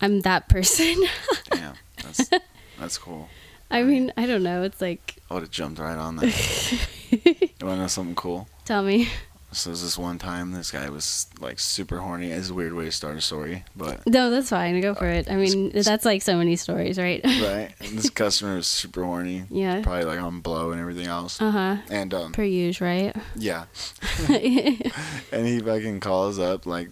I'm that (laughs) person. Damn. That's (laughs) that's cool. I mean, I don't know. It's like I would have jumped right on that. you want to know something cool? tell me. So there's this one time this guy was like super horny. It's a weird way to start a story, but No, that's fine. Go for it. I mean, that's like so many stories, right? (laughs) right. And this customer was super horny. Yeah. Probably like on blow and everything else. Uh-huh. And um, Per usual, right? yeah. (laughs) (laughs) and he fucking calls up like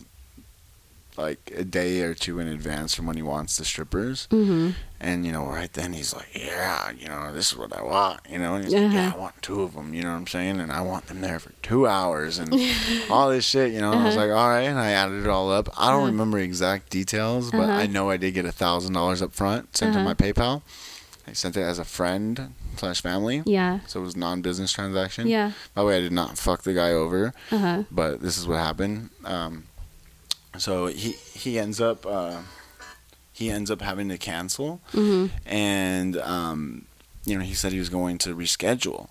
like a day or two in advance from when he wants the strippers. Mhm. And you know, right then he's like, "Yeah, you know, this is what I want." You know, and he's like, "Yeah, Uh-huh. I want two of them." You know what I'm saying? And I want them there for two hours and (laughs) all this shit. You know, I was Uh-huh. like, "All right," and I added it all up. I don't Uh-huh. remember exact details, but Uh-huh. I know I did get a thousand dollars up front sent to Uh-huh. my PayPal. I sent it as a friend slash family, Yeah. so it was non-business transaction. Yeah. By the way, I did not fuck the guy over Uh-huh. but this is what happened. Um, so he he ends up uh, he ends up having to cancel, Mhm. and um, you know he said he was going to reschedule,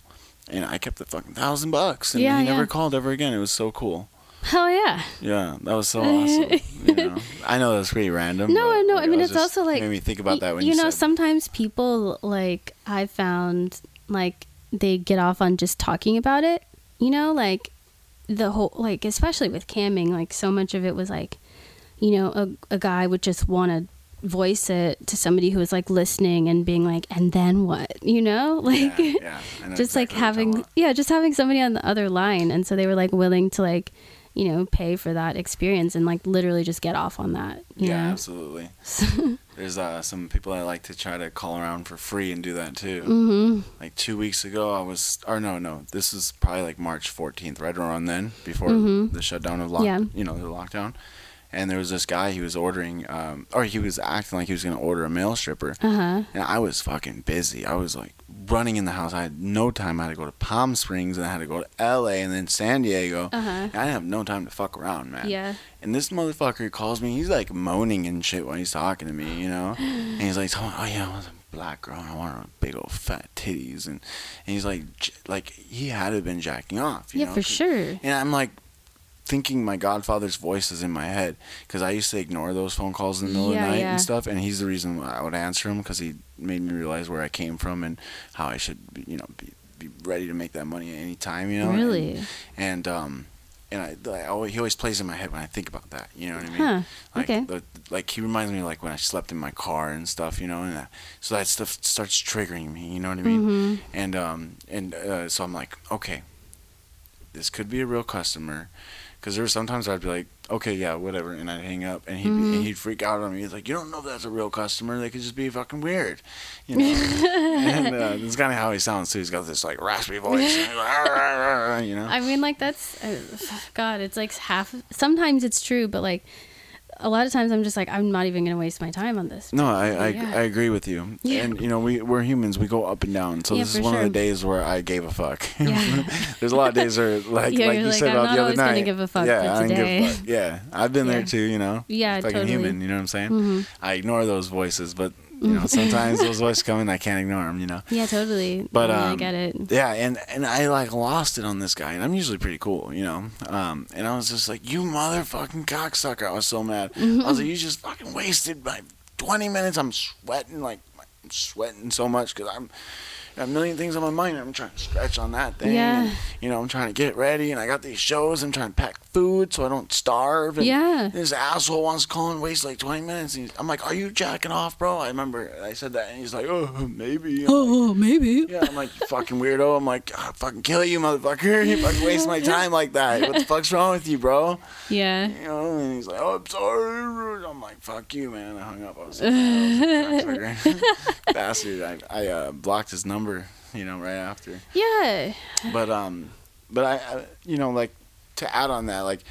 and I kept the fucking thousand bucks, and Yeah, he never called ever again. It was so cool. Hell yeah. Yeah, that was so awesome. (laughs) you know, I know that's pretty random. No, but, no. like, I mean, it's also like made me think about y- that when you you, know, said, sometimes people like I found like they get off on just talking about it. You know, like the whole like especially with camming, like so much of it was like, you know, a a guy would just want to voice it to somebody who was like listening and being like, and then what? (laughs) You know, like. yeah, yeah, (laughs) just like having yeah just having somebody on the other line and so they were like willing to like you know pay for that experience and like literally just get off on that yeah, know? absolutely. (laughs) There's uh, some people that like to try to call around for free and do that too. mm-hmm like two weeks ago i was or no no this is probably like march 14th right around then before Mhm. the shutdown of lock Yeah. you know the lockdown and there was this guy he was ordering, um, or he was acting like he was gonna order a male stripper, Uh huh. and I was fucking busy. I was like running in the house. I had no time. I had to go to Palm Springs, and I had to go to L.A. and then San Diego. Uh huh. And I didn't have no time to fuck around, man. Yeah. And this motherfucker calls me. He's like moaning and shit when he's talking to me, you know. And he's like, "Oh yeah, I was a black girl. and I want her big old fat titties." And, and he's like, j- like he had to have been jacking off. You Yeah, know? for sure. And I'm like thinking my godfather's voice is in my head because I used to ignore those phone calls in the middle Yeah, of the night yeah. and stuff. And he's the reason why I would answer him because he made me realize where I came from and how I should, be, you know, be, be ready to make that money at any time. You know. And- Really? and um and I, I always, he always plays in my head when I think about that. You know what I mean? Huh. Like, okay. the, like he reminds me of, like when I slept in my car and stuff. You know, and that, so that stuff starts triggering me. You know what I mean? Mm-hmm. And um and uh, so I'm like, okay, this could be a real customer. Because there were sometimes I'd be like, okay, yeah, whatever, and I'd hang up, and he'd Mhm. and he'd freak out on me. He's like, you don't know if that's a real customer. They could just be fucking weird, you know. (laughs) and uh, that's kind of how he sounds too. He's got this like raspy (laughs) voice, you know. I mean, like that's uh, (sighs) God. It's like half. Sometimes it's true, but like a lot of times, I'm just like, I'm not even gonna waste my time on this. No, I, I, Yeah. I agree with you. Yeah. And you know, we we're humans. We go up and down. So Yeah, this is one of the days where I gave a fuck. (laughs) Yeah. (laughs) There's a lot of days where (laughs) like Yeah, like you like, said I'm about not the other always gonna night. give a fuck, yeah, but I didn't give a today- fuck. Yeah, I've been there too. You know, Yeah, fucking totally. human. You know what I'm saying? hmm I ignore those voices, but you know, (laughs) sometimes those voices come in. I can't ignore them. You know. Yeah, totally. But, I um, get it. Yeah, and and I like lost it on this guy, and I'm usually pretty cool, you know. Um, and I was just like, "You motherfucking cocksucker!" I was so mad. I was like, "You just fucking wasted my 20 minutes. I'm sweating like I'm sweating so much because I'm a million things on my mind. I'm trying to stretch on that thing. Yeah. And, you know, I'm trying to get ready, and I got these shows. I'm trying to pack food so I don't starve. And Yeah. This asshole wants to call and waste like 20 minutes. And he's- I'm like, "Are you jacking off, bro?" I remember I said that, and he's like, "Oh, maybe." I'm like, Oh, maybe. yeah, I'm like, fucking weirdo. I'm like, I'll fucking kill you, motherfucker. (laughs) You fucking waste my time like that. What the fuck's wrong with you, bro? Yeah. You know, and he's like, oh, I'm sorry. I'm like, fuck you, man. I hung up. I was like, (laughs) cocksucker. (laughs) bastard. I, I uh, blocked his number, you know, right after. Yeah. But, um, but I, I, you know, like, to add on that, like,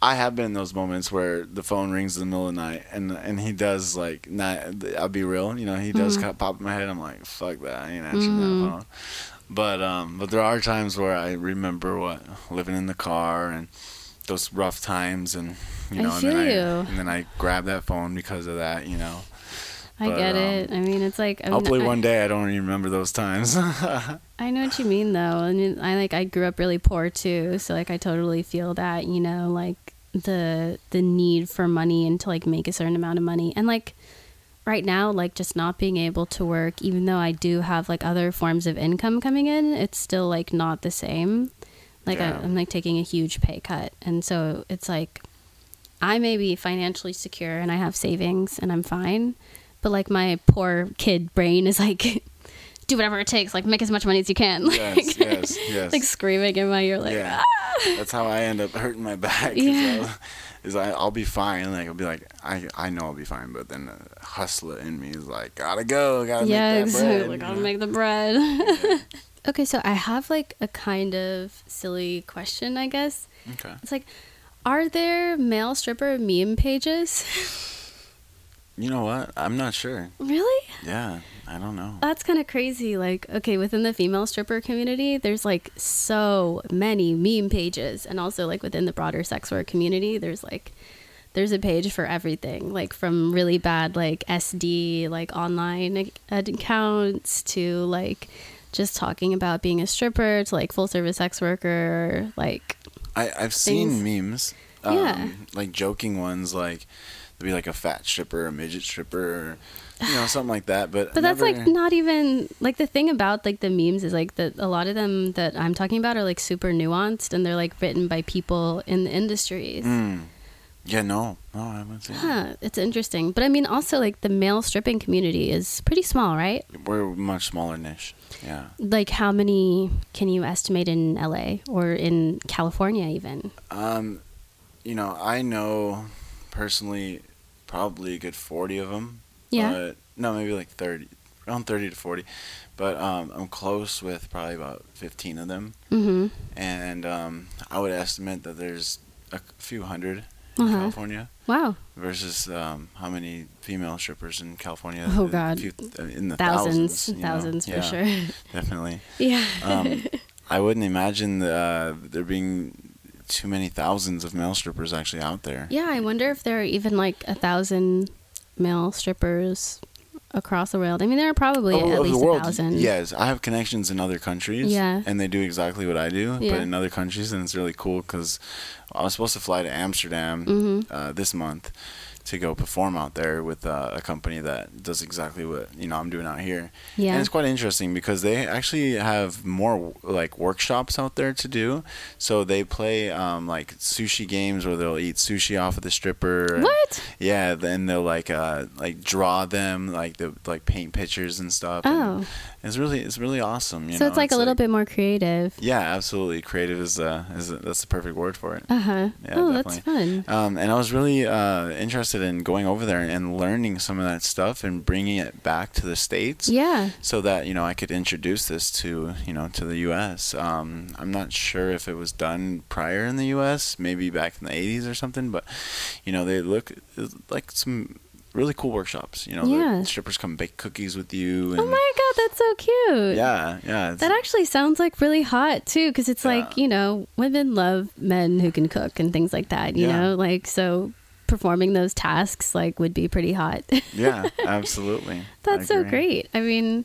I have been in those moments where the phone rings in the middle of the night, and and he does like not. I'll be real, you know. He does Mhm. kind of pop in my head. I'm like, fuck that. I ain't answering Mhm. that phone. But um, but there are times where I remember what living in the car and those rough times, and you know, and then I and then I grab that phone because of that, you know. I But, get um, it. I mean, it's like I mean, Hopefully one day I don't even remember those times. (laughs) I know what you mean, though. I mean, I like I grew up really poor too, so like I totally feel that. You know, like the the need for money and to like make a certain amount of money, and like right now, like just not being able to work, even though I do have like other forms of income coming in, it's still like not the same. Like Yeah. I, I'm like taking a huge pay cut, and so it's like I may be financially secure and I have savings and I'm fine, but like my poor kid brain is like, (laughs) do whatever it takes, like make as much money as you can. (laughs) Like, yes, yes, yes. like screaming in my ear, like, Yeah. "Ah!" That's how I end up hurting my back. is Yeah. I'll- Is I, I'll be fine. Like I'll be like I I know I'll be fine, but then the hustler in me is like gotta go, gotta yeah, make that (laughs) bread. exactly. Gotta make the bread. okay, so I have like a kind of silly question, I guess. Okay. It's like, are there male stripper meme pages? You know what? I'm not sure. really? Yeah, I don't know. That's kind of crazy. Like, okay, within the female stripper community, there's like so many meme pages, and also like within the broader sex work community, there's like there's a page for everything, like from really bad like SD like online accounts to like just talking about being a stripper to like full service sex worker, like I I've seen memes. Um, Yeah. Like joking ones, like be like a fat stripper, a midget stripper, or, you know, something like that. But (sighs) But that's like not even like the thing about like the memes is like that a lot of them that I'm talking about are like super nuanced and they're like written by people in the industries. Mm. Yeah, no, no, I haven't seen. Huh, it's interesting. But I mean also like the male stripping community is pretty small, right? We're much smaller niche. Yeah. Like how many can you estimate in LA or in California even? Um, you know, I know personally probably a good 40 of them. Yeah. But, no, maybe like 30, around 30 to 40. But um, I'm close with probably about 15 of them. Mhm. And um, I would estimate that there's a few hundred in Uh-huh. California Wow. versus um, how many female strippers in California. Oh, God. few- in the Thousands, thousands, thousands for Yeah, sure. Definitely. (laughs) Yeah. Um, (laughs) I wouldn't imagine uh, there being too many thousands of male strippers actually out there. yeah, I wonder if there are even like a thousand male strippers across the world. I mean, there are probably Oh, at least world, a thousand. yes. I have connections in other countries, Yeah. and they do exactly what I do, Yeah. but in other countries, and it's really cool because I was supposed to fly to Amsterdam Mhm. uh, this month to go perform out there with uh, a company that does exactly what you know I'm doing out here. Yeah. And it's quite interesting because they actually have more like workshops out there to do. So they play um, like sushi games where they'll eat sushi off of the stripper. and- What? Yeah, then they'll like uh like draw them, like the like paint pictures and stuff. and Oh. It's really it's really awesome. You so know? it's like a little bit more creative. Yeah, absolutely. Creative is uh is that's the perfect word for it. Uh huh. Yeah, oh, that's fun. Um, and I was really uh, interested in going over there and learning some of that stuff and bringing it back to the states. Yeah. So that you know I could introduce this to you know to the U.S. Um, I'm not sure if it was done prior in the U.S. Maybe back in the 80s or something, but you know they look like some really cool workshops. You know, Yeah. the strippers come bake cookies with you. And, Oh my that's so cute. Yeah, yeah. That actually sounds like really hot too, because it's like you know women love men who can cook and things like that. You Yeah. know, like so performing those tasks like would be pretty hot. (laughs) yeah, absolutely. That's so great. I mean,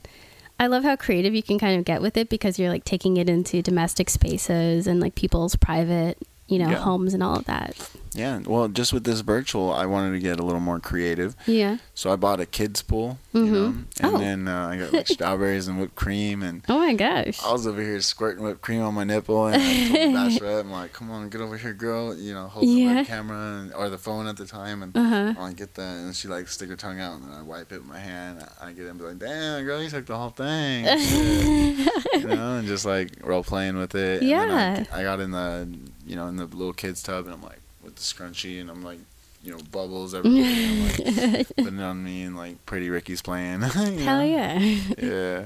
I love how creative you can kind of get with it because you're like taking it into domestic spaces and like people's private, you know, Yeah. homes and all of that. Yeah, well, just with this virtual, I wanted to get a little more creative. Yeah. So I bought a kids pool, you know, Mhm. and Oh. then uh, I got like (laughs) strawberries and whipped cream, and Oh my gosh. I was over here squirting whipped cream on my nipple, and I told the (laughs) bachelorette, I'm like, "Come on, get over here, girl," you know, hold the Yeah. web camera and, or the phone at the time, and Uh huh. I get that, and she like stick her tongue out, and then I wipe it with my hand. I get it and be like, "Damn, girl, you took the whole thing," (laughs) you know, and just like role playing with it. Yeah. I, I got in the, you know, in the little kids tub, and I'm like with the scrunchie, and I'm like. You know, bubbles (laughs) everywhere. I'm like putting on me, and like Pretty Ricky's playing. (laughs) Hell know? yeah. Yeah.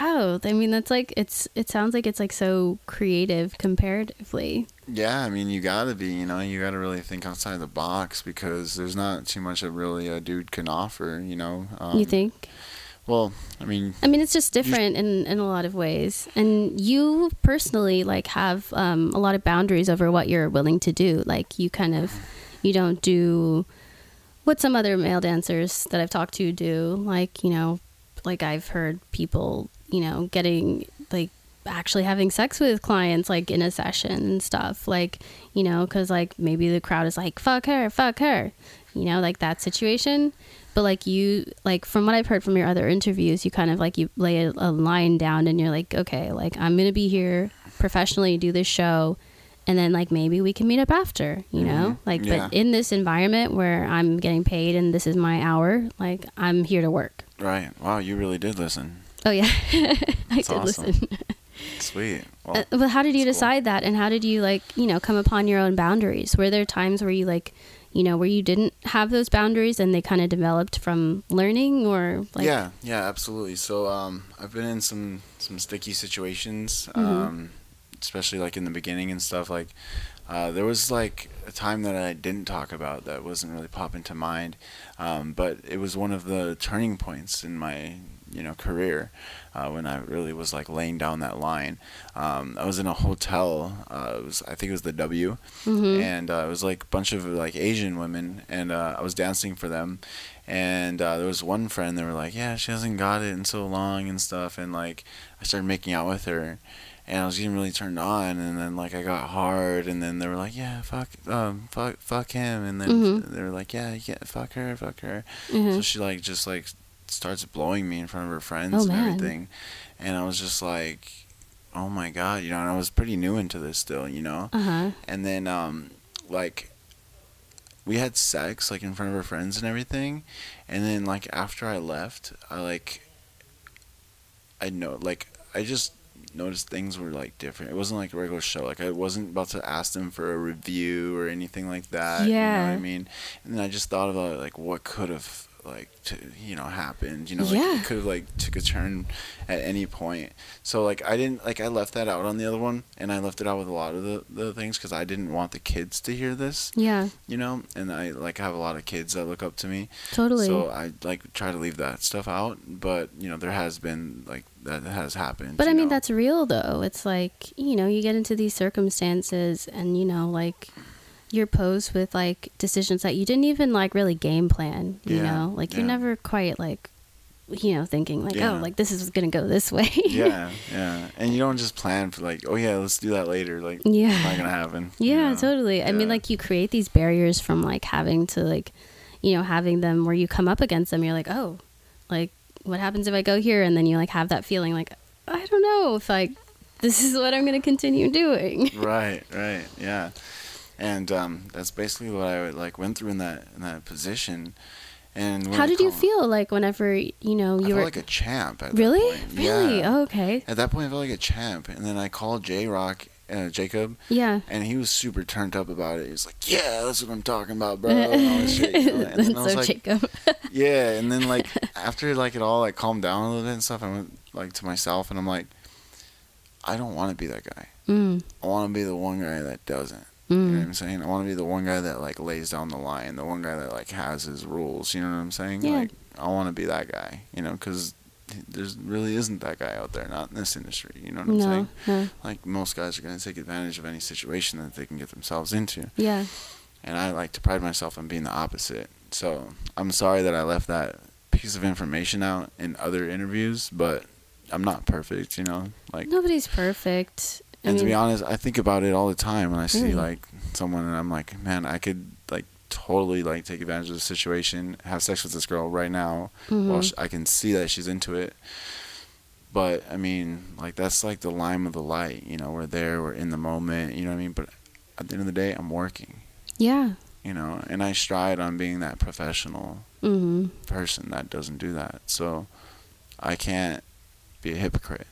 Wow. I mean, that's like it's. It sounds like it's like so creative comparatively. Yeah, I mean, you gotta be, you know, you gotta really think outside the box because there's not too much that really a dude can offer, you know. Um, you think? Well, I mean, I mean, it's just different in, in a lot of ways. And you personally like have um, a lot of boundaries over what you're willing to do. Like you kind of, you don't do what some other male dancers that I've talked to do. Like you know, like I've heard people, you know, getting like actually having sex with clients like in a session and stuff. Like you know, because like maybe the crowd is like fuck her, fuck her, you know, like that situation but like you like from what i've heard from your other interviews you kind of like you lay a, a line down and you're like okay like i'm gonna be here professionally do this show and then like maybe we can meet up after you know Mhm. like Yeah. but in this environment where i'm getting paid and this is my hour like i'm here to work right. Wow, you really did listen. oh yeah (laughs) i did awesome. listen Sweet. Well, uh, but how did you that's cool. decide that and how did you like you know come upon your own boundaries were there times where you like you know where you didn't have those boundaries and they kind of developed from learning or like yeah, yeah, absolutely. So, um, I've been in some some sticky situations, Mhm. um, especially like in the beginning and stuff. Like, uh, there was like a time that I didn't talk about that wasn't really popping to mind, um, but it was one of the turning points in my you know career uh, when I really was like laying down that line. Um, I was in a hotel. Uh, it was I think it was the W, Mhm. and uh, it was like a bunch of like Asian women, and uh, I was dancing for them. And uh, there was one friend. They were like, "Yeah, she hasn't got it in so long and stuff." And like, I started making out with her, and I was getting really turned on. And then like I got hard, and then they were like, "Yeah, fuck, um, fuck, fuck him." And then Mhm. they were like, "Yeah, yeah, fuck her, fuck her." Mhm. So she like just like starts blowing me in front of her friends Oh, and man. everything, and I was just like, "Oh my god," you know. And I was pretty new into this still, you know. uh-huh And then um, like we had sex like in front of her friends and everything, and then like after I left, I like I know like I just noticed things were like different. It wasn't like a regular show. Like I wasn't about to ask them for a review or anything like that. Yeah. You know what I mean? And then I just thought about like what could have like to you know happened. You know, like, Yeah. it could have like took a turn at any point. So like I didn't like I left that out on the other one, and I left it out with a lot of the the things because I didn't want the kids to hear this. Yeah, You know, and I like have a lot of kids that look up to me. totally. So I like try to leave that stuff out, but you know there has been like that has happened. But I mean, know. that's real though. It's like, you know, you get into these circumstances and, you know, like you're posed with like decisions that you didn't even like really game plan, you Yeah, know? Like you're yeah. never quite like, you know, thinking like, oh, Yeah. oh, like this is to go this way. yeah, (laughs) yeah, and you don't just plan for like, oh yeah, let's do that later. Like, Yeah. it's not gonna happen. you Yeah, know? totally. I mean, like you create these barriers from like having to like, you know, having them where you come up against them. You're like, oh, like what happens if I go here? And then you like have that feeling like, I don't know if like this is what I'm to continue doing. right, right, yeah, and um, that's basically what I like went through in that in that position. And How did you feel like whenever you know I you felt were like a champ. At really, That point. really? Yeah. Oh, okay, At that point, I felt like a champ, and then I called J Rock, uh, Jacob, yeah. and he was super turned up about it. He was like, "Yeah, that's what I'm talking about, bro." (laughs) And all this shit, you know? And That's I was so like, Jacob. (laughs) Yeah, and then like (laughs) after like it all like calmed down a little bit and stuff, I went like to myself and I'm like, I don't want to be that guy. Mm, I want to be the one guy that doesn't. You know what mm. I'm saying? I want to be the one guy that like lays down the line, the one guy that like has his rules. You know what I'm saying? Yeah. Like I want to be that guy. You know, because there's really isn't that guy out there, not in this industry. You know what I'm No, saying? no, Like most guys are gonna take advantage of any situation that they can get themselves into yeah, and I like to pride myself on being the opposite. So I'm sorry that I left that piece of information out in other interviews, but I'm not perfect, you know. Like, nobody's perfect. And to be honest, I think about it all the time when I see Really? like someone, and I'm like, man, I could like totally like take advantage of the situation, have sex with this girl right now, while mhm. sh- I can see that she's into it. But I mean, like that's like the lime of the light, you know. We're there, we're in the moment, you know what I mean. But at the end of the day, I'm working yeah, you know, and I stride on being that professional hmm person that doesn't do that. So I can't be a hypocrite.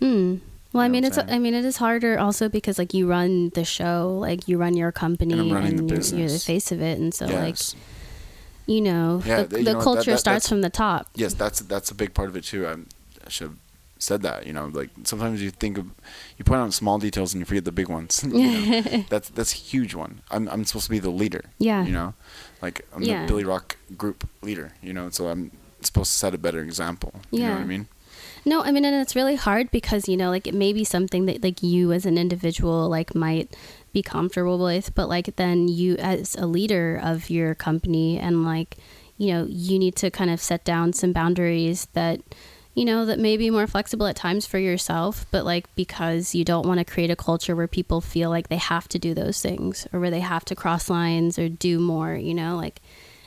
Mm. Well, I mean, it's. I mean, it is harder also because like you run the show, like you run your company, And running the you're, you're the face of it, and so like you know, Yeah, the, you the know culture that- that- starts from the top. yes, that's that's a big part of it too. I'm, I should have said that. You know, like sometimes you think of, you point out small details and you forget the big ones. (laughs) you know? (laughs) that's that's a huge one. I'm I'm supposed to be the leader. Yeah. You know, like I'm Yeah. the Billy Rock group leader. You know, so I'm supposed to set a better example. You know what I mean? No, I mean, and it's really hard because you know, like it may be something that like you as an individual like might be comfortable with, but like then you as a leader of your company and like you know you need to kind of set down some boundaries that you know that may be more flexible at times for yourself, but like because you don't want to create a culture where people feel like they have to do those things or where they have to cross lines or do more, you know, like.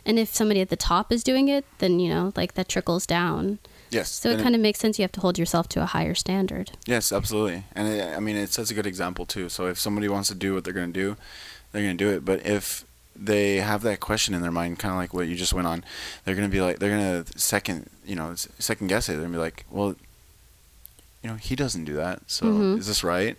And if somebody at the top is doing it, then you know, like that trickles down. Yes. So it kind of makes sense you have to hold yourself to a higher standard. Yes, absolutely. And it, I mean, it sets a good example too. So if somebody wants to do what they're going to do, they're going to do it. But if they have that question in their mind, kind of like what you just went on, they're going to be like, they're going to second, you know, second guess it. They're going to be like, well, you know, he doesn't do that. So Mhm. is this right?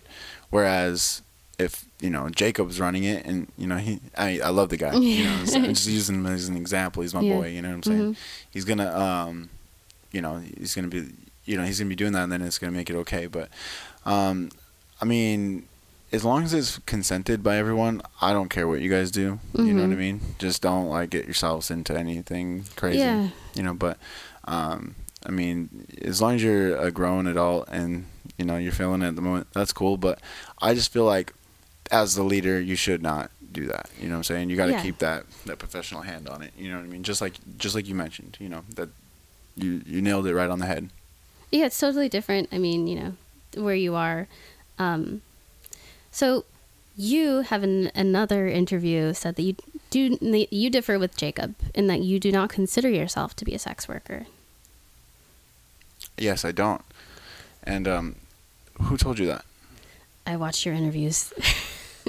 Whereas if, you know, Jacob's running it and, you know, he, I, I love the guy. You know, (laughs) I'm just using him as an example. He's my Yeah. boy. You know what I'm saying? Mhm. He's going to, um, you know, he's going to be, you know, he's going to be doing that and then it's going to make it okay. But, um, I mean, as long as it's consented by everyone, I don't care what you guys do. You know what I Mhm. mean? Just don't like get yourselves into anything crazy. Yeah. You know, but um, I mean, as long as you're a grown adult and you know you're feeling it at the moment, that's cool. But I just feel like as the leader, you should not do that. You know what I'm saying? You got to Yeah. keep that that professional hand on it. You know what I mean? Just like just like you mentioned. You know that you you nailed it right on the head. Yeah, it's totally different. I mean, you know, where you are. Um, so you have an, another interview said that you do you differ with Jacob in that you do not consider yourself to be a sex worker. Yes, I don't. And um, who told you that? I watched your interviews. (laughs)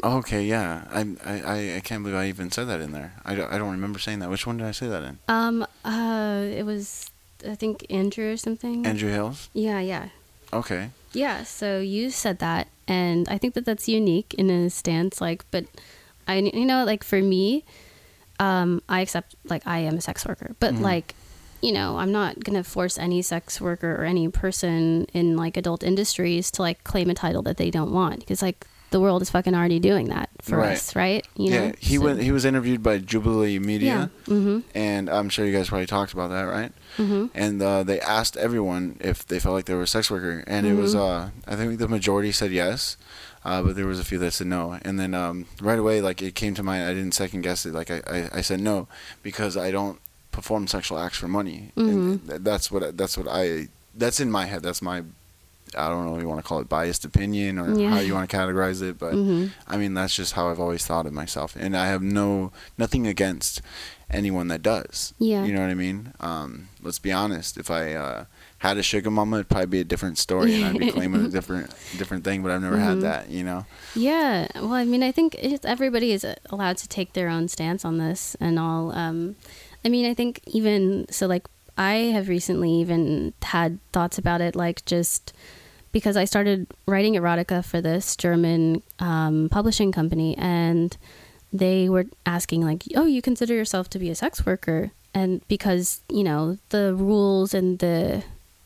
Okay, yeah. I, I, I- can't believe I even said that in there. I don't, I don't remember saying that. Which one did I say that in? um, uh, it was I think Andrew or something. Andrew Hills? Yeah, yeah. Okay. Yeah, so you said that, and I think that that's unique in a stance. Like, but I, you know, like for me, um, I accept like I am a sex worker, but Mhm. like, you know, I'm not gonna force any sex worker or any person in like adult industries to like claim a title that they don't want because like the world is fucking already doing that for Right. us, right? You know, yeah, he So- went. He was interviewed by Jubilee Yeah. Media, Mm-hmm. and I'm sure you guys probably talked about that, right? Mm-hmm. And uh, they asked everyone if they felt like they were a sex worker, and it was. Mhm. Uh, I think the majority said yes, uh, but there was a few that said no. And then um, right away, like it came to mind. I didn't second guess it. Like I, I, I said no because I don't perform sexual acts for money. And Mhm. th- that's what. That's what I. That's in my head. That's my. I don't know if you want to call it biased opinion or Yeah. how you want to categorize it, but mm-hmm. I mean, that's just how I've always thought of myself, and I have no nothing against anyone that does. Yeah. You know what I mean? Um, let's be honest. If I uh, had a sugar mama, it'd probably be a different story, and I'd be claiming a (laughs) different different thing. But I've never Mhm. had that. You know? Yeah, well, I mean, I think it's, everybody is allowed to take their own stance on this and all. Um, I mean, I think even so, like, I have recently even had thoughts about it, like, just because I started writing erotica for this German um, publishing company, and they were asking, like, oh, you consider yourself to be a sex worker? And because, you know, the rules and the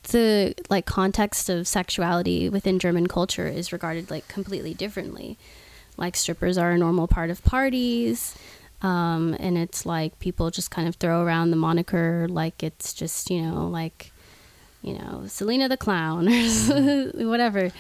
the like context of sexuality within German culture is regarded like completely differently. Like strippers are a normal part of parties, um, and it's like people just kind of throw around the moniker like it's just you know like you know Selena the clown or (laughs) whatever.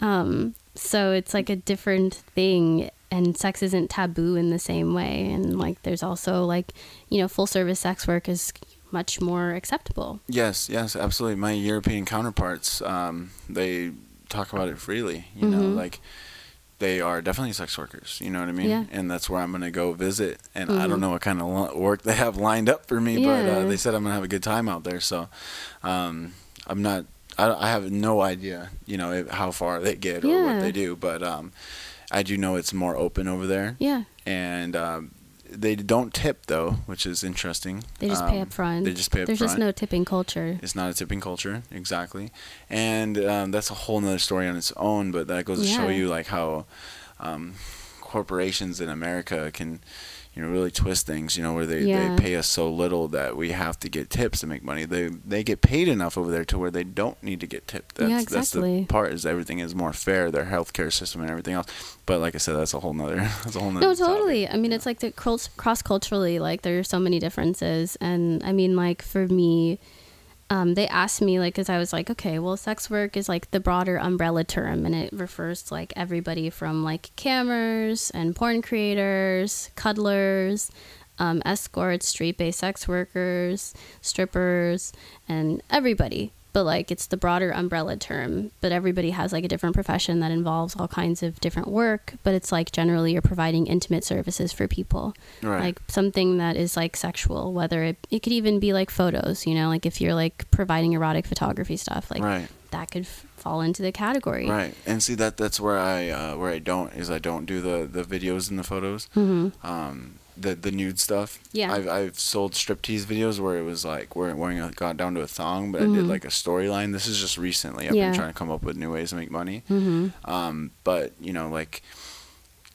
Um, so it's like a different thing, and sex isn't taboo in the same way. And like there's also like you know full service sex work is much more acceptable. Yes, yes, absolutely. My European counterparts, um, they talk about it freely. You know, Mhm. like they are definitely sex workers. You know what I mean? Yeah. And that's where I'm gonna go visit. And I don't Mhm. know what kind of work they have lined up for me, but uh, they said I'm gonna have a good time out there. So, um, I'm not. I, I have no idea, you know, how far they get or what they do, but um, I do know it's more open over there, Yeah, and um, they don't tip though, which is interesting. they just pay Um, up front. They just pay up There's front. just no tipping culture. It's not a tipping culture, exactly, and um, that's a whole nother story on its own. But that goes to show you like how um, corporations in America can, you know, really twist things. You know, where they, Yeah. they pay us so little that we have to get tips to make money. They they get paid enough over there to where they don't need to get tipped. That's, Yeah, That's the exactly. part is everything is more fair. Their healthcare system and everything else. But like I said, that's a whole nother. (laughs) That's a whole nother. No, topic. totally. I mean, it's like the cross culturally, like there are so many differences, and I mean, like for me, um, they asked me like, because I was like, okay, well, sex work is like the broader umbrella term, and it refers to like everybody from like cammers and porn creators, cuddlers. Um, escorts, street-based sex workers, strippers, and everybody. But like it's the broader umbrella term. But everybody has like a different profession that involves all kinds of different work. But it's like generally you're providing intimate services for people Right. like something that is like sexual whether it, it could even be like photos you know like if you're like providing erotic photography stuff like right. that could f- fall into the category Right, and see that that's where I uh, where I don't is I don't do the, the videos and the photos, hmm um, the the nude stuff. Yeah. I've I've sold striptease videos where it was like where wearing a, got down to a thong, but I did Mhm. like a storyline. This is just recently. I've Yeah. been trying to come up with new ways to make money. hmm Um, but you know like.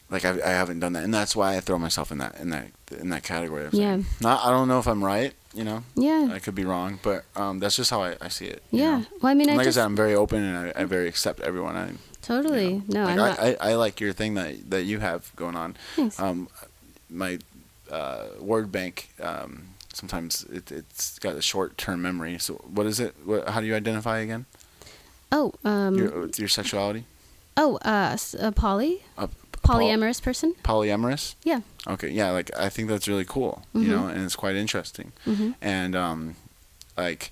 Like I, I haven't done that, and that's why I throw myself in that in that in that category. Of Yeah. Not, I don't know if I'm right. You know, yeah I could be wrong, but um, that's just how I, I see it. you yeah know? well i mean i like just I said, I'm very open and I, I very accept everyone. I, totally no like I, I, I like your thing that that you have going on. Thanks. Um, my uh, word bank um, sometimes it, it's got a short term memory. So what is it? What, how do you identify again oh um your your sexuality? oh uh, a poly Uh, polyamorous person Polyamorous. yeah Okay, yeah, like I think that's really cool. Mhm. You know, and it's quite interesting. hmm And um, like,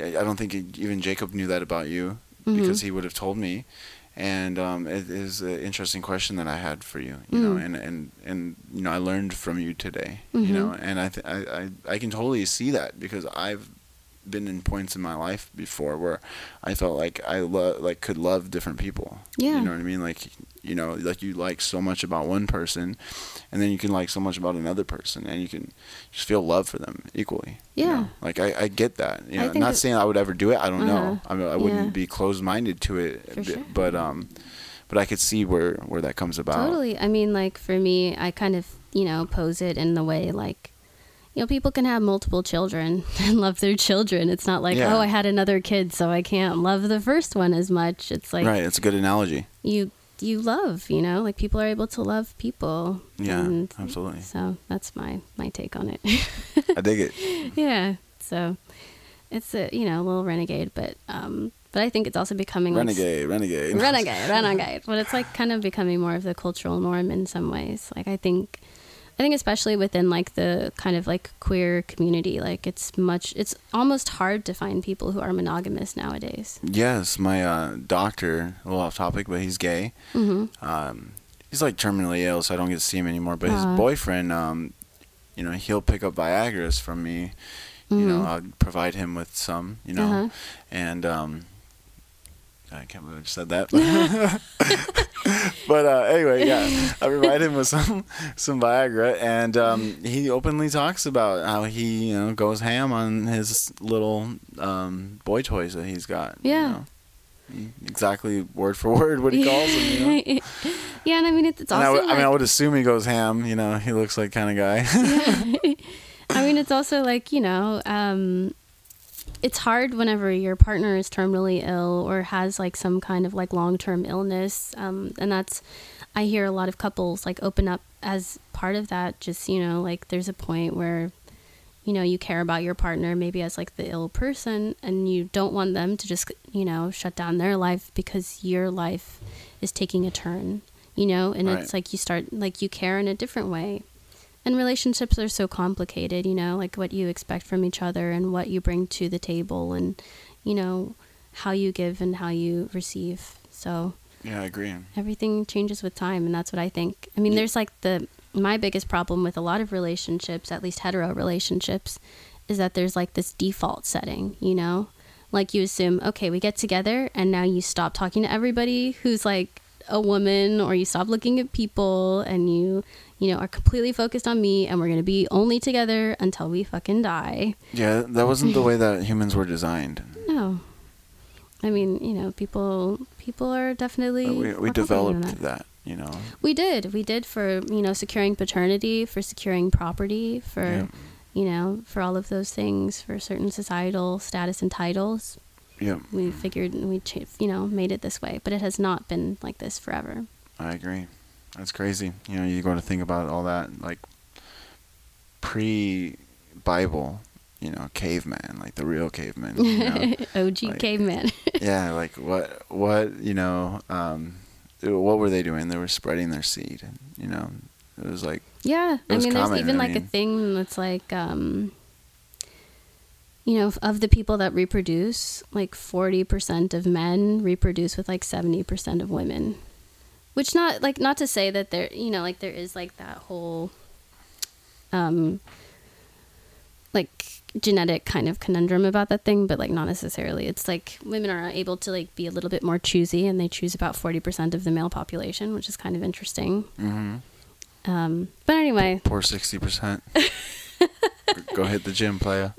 I don't think even Jacob knew that about you Mhm. because he would have told me. And um, it is an interesting question that I had for you, you know, Mm. and, and, and you know I learned from you today, Mhm. you know, and I, th- I I I can totally see that because I've been in points in my life before where I felt like I love like could love different people. Yeah. You know what I mean? Like you know, like you like so much about one person and then you can like so much about another person and you can just feel love for them equally. you Yeah. know? Like I, I get that. You know, not saying I would ever do it. I don't know. Uh-huh. I mean, I wouldn't Yeah. be closed minded to it, For sure. but um, but I could see where where that comes about. Totally. I mean, like for me, I kind of you know, pose it in the way like, you know, people can have multiple children (laughs) and love their children. It's not like, Yeah. oh, I had another kid, so I can't love the first one as much. It's like right. It's a good analogy. you you love, you know, like people are able to love people. Yeah, And absolutely. So that's my my take on it. (laughs) I dig it. yeah. So it's a you know a little renegade, but um, but I think it's also becoming like, Renegade, renegade. renegade, renegade. But it's like kind of becoming more of the cultural norm in some ways. Like I think, I think especially within like the kind of like queer community, like it's much, it's almost hard to find people who are monogamous nowadays. Yes, my uh, doctor, a little off topic, but he's gay. hmm Um, he's like terminally ill, so I don't get to see him anymore. But his boyfriend, um, you know, he'll pick up Viagra's from me. You know, Mhm. I'll provide him with some. You know, Uh-huh. and um, I can't believe I just said that. (laughs) but uh, anyway, yeah, I provide him with some some Viagra, and um, he openly talks about how he you know goes ham on his little um, boy toys that he's got. you Yeah. know. Exactly word for word what he calls them. You know? (laughs) yeah, and I mean it's, it's And I, also I mean, I would assume he goes ham. You know, he looks like kind of guy. (laughs) I mean, it's also like, you know, um, it's hard whenever your partner is terminally ill or has like some kind of like long term illness. Um, and that's, I hear a lot of couples like open up as part of that. Just, you know, like there's a point where, you know, you care about your partner maybe as like the ill person and you don't want them to just, you know, shut down their life because your life is taking a turn, you know, and Right. it's like you start, like you care in a different way and relationships are so complicated you know like what you expect from each other and what you bring to the table and you know how you give and how you receive. So yeah, I agree. everything changes with time and that's what i think. I mean there's like the my biggest problem with a lot of relationships at least hetero relationships is that there's like this default setting you know? Like you assume okay we get together and now you stop talking to everybody who's like a woman or you stop looking at people and you you know are completely focused on me and we're going to be only together until we fucking die Yeah, that wasn't the way that humans were designed. (laughs) no i mean you know people people are definitely Uh, we we developed that. that. You know. We did. We did for, you know, securing paternity, for securing property, for, Yeah. you know, for all of those things, for certain societal status and titles. Yeah, We figured we, you know, made it this way, but it has not been like this forever. I agree. That's crazy. You know, you go to think about all that, like pre-Bible. You know, caveman, like the real caveman. You know? (laughs) OG Like- caveman. (laughs) yeah, like what what you know, um, what were they doing? They were spreading their seed. You know, it was like yeah. It I was mean, there's common, even I like a thing that's like, um, you know, of the people that reproduce, like 40% of men reproduce with like 70% of women. Which not like not to say that there, you know, like there is like that whole um like genetic kind of conundrum about that thing, but like not necessarily. It's like women are able to like be a little bit more choosy and they choose about 40% of the male population, which is kind of interesting. hmm Um but anyway, poor sixty percent. (laughs) Go hit the gym, playa.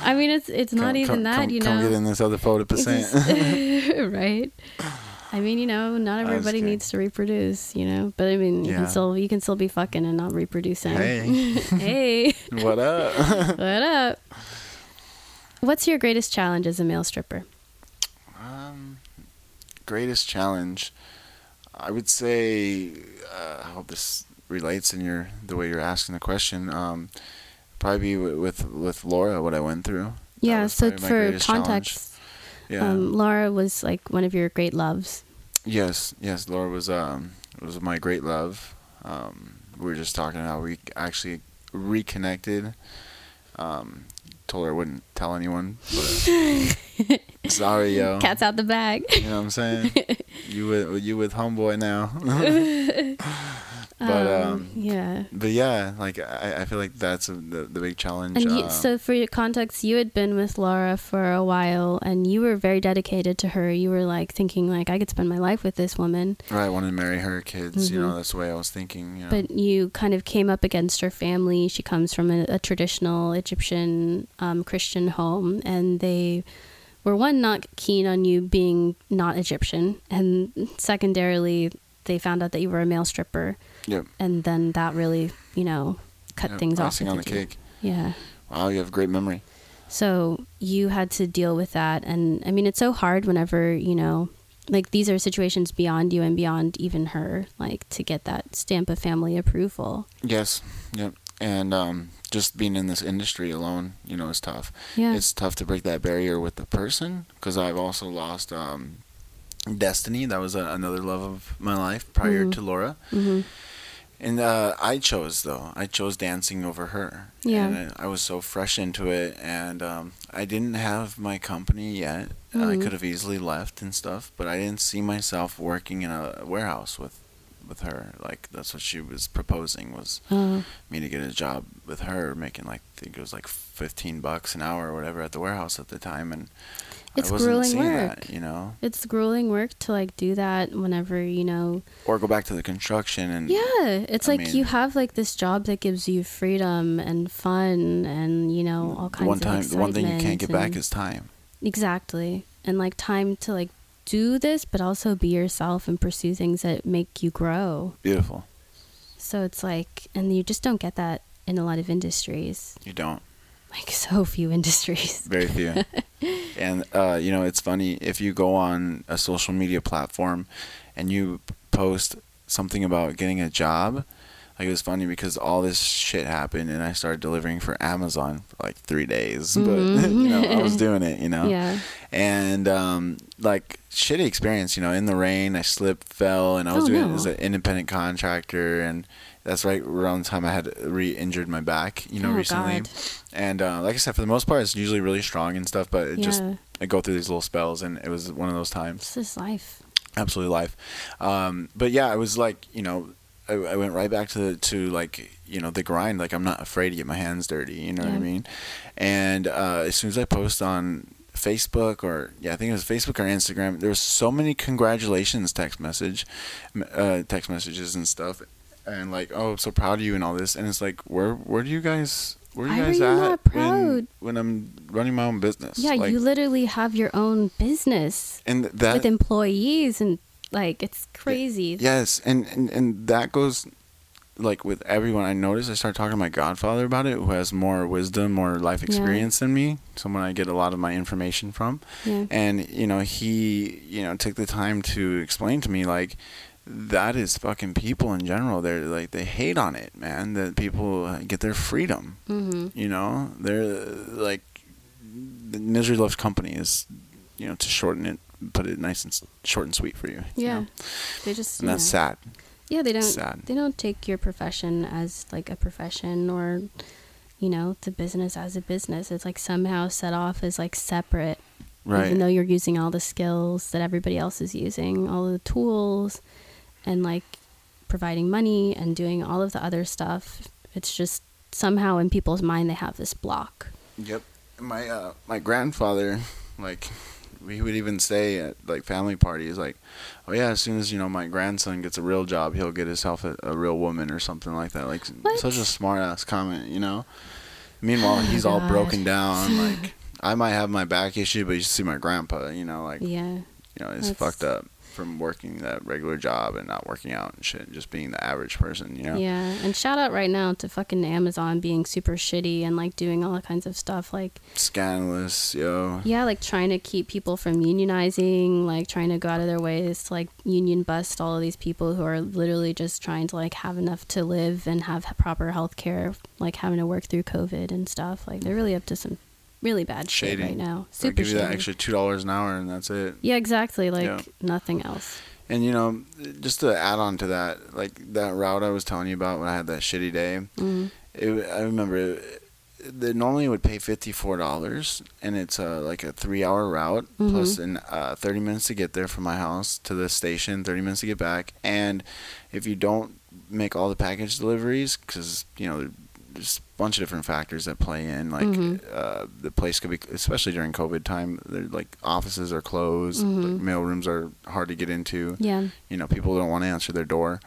I mean it's it's not even come- that, come, you come know. get in this other forty percent. (laughs) right. (laughs) I mean, you know, not everybody needs to reproduce, you know. But I mean, you Yeah. can still you can still be fucking and not reproducing. Hey. (laughs) hey, (laughs) what up? (laughs) what up? What's your greatest challenge as a male stripper? Um, greatest challenge, I would say. Uh, I hope this relates in your the way you're asking the question. Um, probably be wi- with with Laura what I went through. Yeah. So for context. challenge. Yeah. um, Laura was like one of your great loves. yes. Yes. Laura was um was my great love. Um, we were just talking how we actually reconnected. Um, told her I wouldn't tell anyone, but (laughs) sorry, yo. (laughs) Cat's out the bag. You know what I'm saying? (laughs) you with you with homeboy now. (laughs) but um, yeah. but yeah, like I, I feel like that's a, the the big challenge. And you, uh, so, for your context, you had been with Laura for a while, and you were very dedicated to her. You were like thinking, like, I could spend my life with this woman. right, I wanted to marry her kids. You know, Mhm. that's the way I was thinking. You know. But you kind of came up against her family. She comes from a, a traditional Egyptian um, Christian home, and they were one not keen on you being not Egyptian, and secondarily, they found out that you were a male stripper. Yep. and then that really you know cut Yep, things off icing on the you. cake. yeah Wow, you have a great memory. so you had to deal with that and i mean it's so hard whenever you know like these are situations beyond you and beyond even her like to get that stamp of family approval Yes. Yep. And um, just being in this industry alone, you know, is tough. yeah It's tough to break that barrier with the person because I've also lost um, Destiny. That was a, another love of my life prior Mhm. to Laura. Mm-hmm. And uh, I chose though. I chose dancing over her. Yeah. And I, I was so fresh into it, and um, I didn't have my company yet. I Mhm. I could have easily left and stuff, but I didn't see myself working in a warehouse with with her. Like that's what she was proposing was oh me to get a job with her, making like I think it was like fifteen bucks an hour or whatever at the warehouse at the time, and It's I wasn't grueling work. that, you know, it's grueling work to like do that whenever you know or go back to the construction and Yeah, it's I like mean- you have like this job that gives you freedom and fun and you know all kinds one of time the one thing you can't get back is time. exactly and like time to like do this but also be yourself and pursue things that make you grow. Beautiful. So it's like and you just don't get that in a lot of industries. You don't. Like so few industries. Very few. (laughs) and uh, you know, it's funny if you go on a social media platform and you post something about getting a job. Like it was funny because all this shit happened, and I started delivering for Amazon for like three days. But Mhm. (laughs) you know, I was doing it. You know. (laughs) Yeah. And um, like shitty experience. You know, in the rain, I slipped, fell, and I was Oh, doing it no. as an independent contractor, and that's right around the time I had re-injured my back. You know, oh recently. God. And uh, like I said, for the most part, it's usually really strong and stuff. But it Yeah. just I go through these little spells, and it was one of those times. This is life. Absolutely life. Um, but yeah, I was like, you know, I, I went right back to the, to like you know the grind. Like I'm not afraid to get my hands dirty. You know what I mean? And uh, as soon as I post on Facebook or yeah, I think it was Facebook or Instagram, there was so many congratulations text message, uh, text messages and stuff, and like oh I'm so proud of you and all this, and it's like where where do you guys where are you Why are guys you at when when I'm running my own business? Yeah, like, you literally have your own business and that with employees and like it's crazy. Yes, and, and and that goes like with everyone. I notice I start talking to my godfather about it, who has more wisdom, more life experience than me. Someone I get a lot of my information from, Yeah. and you know he you know took the time to explain to me like that is fucking people in general. They're like they hate on it, man. That people get their freedom. Mm-hmm. You know, they're like the misery loves company is you know to shorten it, put it nice and short and sweet for you. you Yeah. know? They just and that's yeah. sad. Yeah, they don't sad. they don't take your profession as like a profession or you know, the business as a business. It's like somehow set off as like separate. Right. Even though you're using all the skills that everybody else is using, all the tools and like providing money and doing all of the other stuff. It's just somehow in people's mind they have this block. Yep. My uh my grandfather, like he would even say at like family parties, like, "Oh yeah, as soon as you know my grandson gets a real job, he'll get himself a, a real woman or something like that." Like What? such a smart ass comment, you know. Meanwhile, Oh, (sighs) he's all God. broken down. (laughs) Like I might have my back issue, but you see my grandpa, you know, like Yeah. you know, he's That's- fucked up from working that regular job and not working out and shit, just being the average person, you know. Yeah, and shout out right now to fucking Amazon being super shitty and like doing all kinds of stuff like Scandalous, yo. yeah, like trying to keep people from unionizing, like trying to go out of their ways to like union bust all of these people who are literally just trying to like have enough to live and have proper health care, like having to work through COVID and stuff. Like they're really up to some really bad shit right now. Super give you that extra two dollars an hour and that's it. yeah, exactly. Like Yeah. nothing else. And you know, just to add on to that, like that route I was telling you about when I had that shitty day, Mm. it, I remember it, they normally would pay fifty four dollars, and it's uh, like a three hour route Mhm. plus an uh, thirty minutes to get there from my house to the station, thirty minutes to get back, and if you don't make all the package deliveries, because you know there's a bunch of different factors that play in, like Mhm. uh, the place could be, especially during COVID time, like offices are closed, Mhm. like, mail rooms are hard to get into Yeah. you know people don't want to answer their door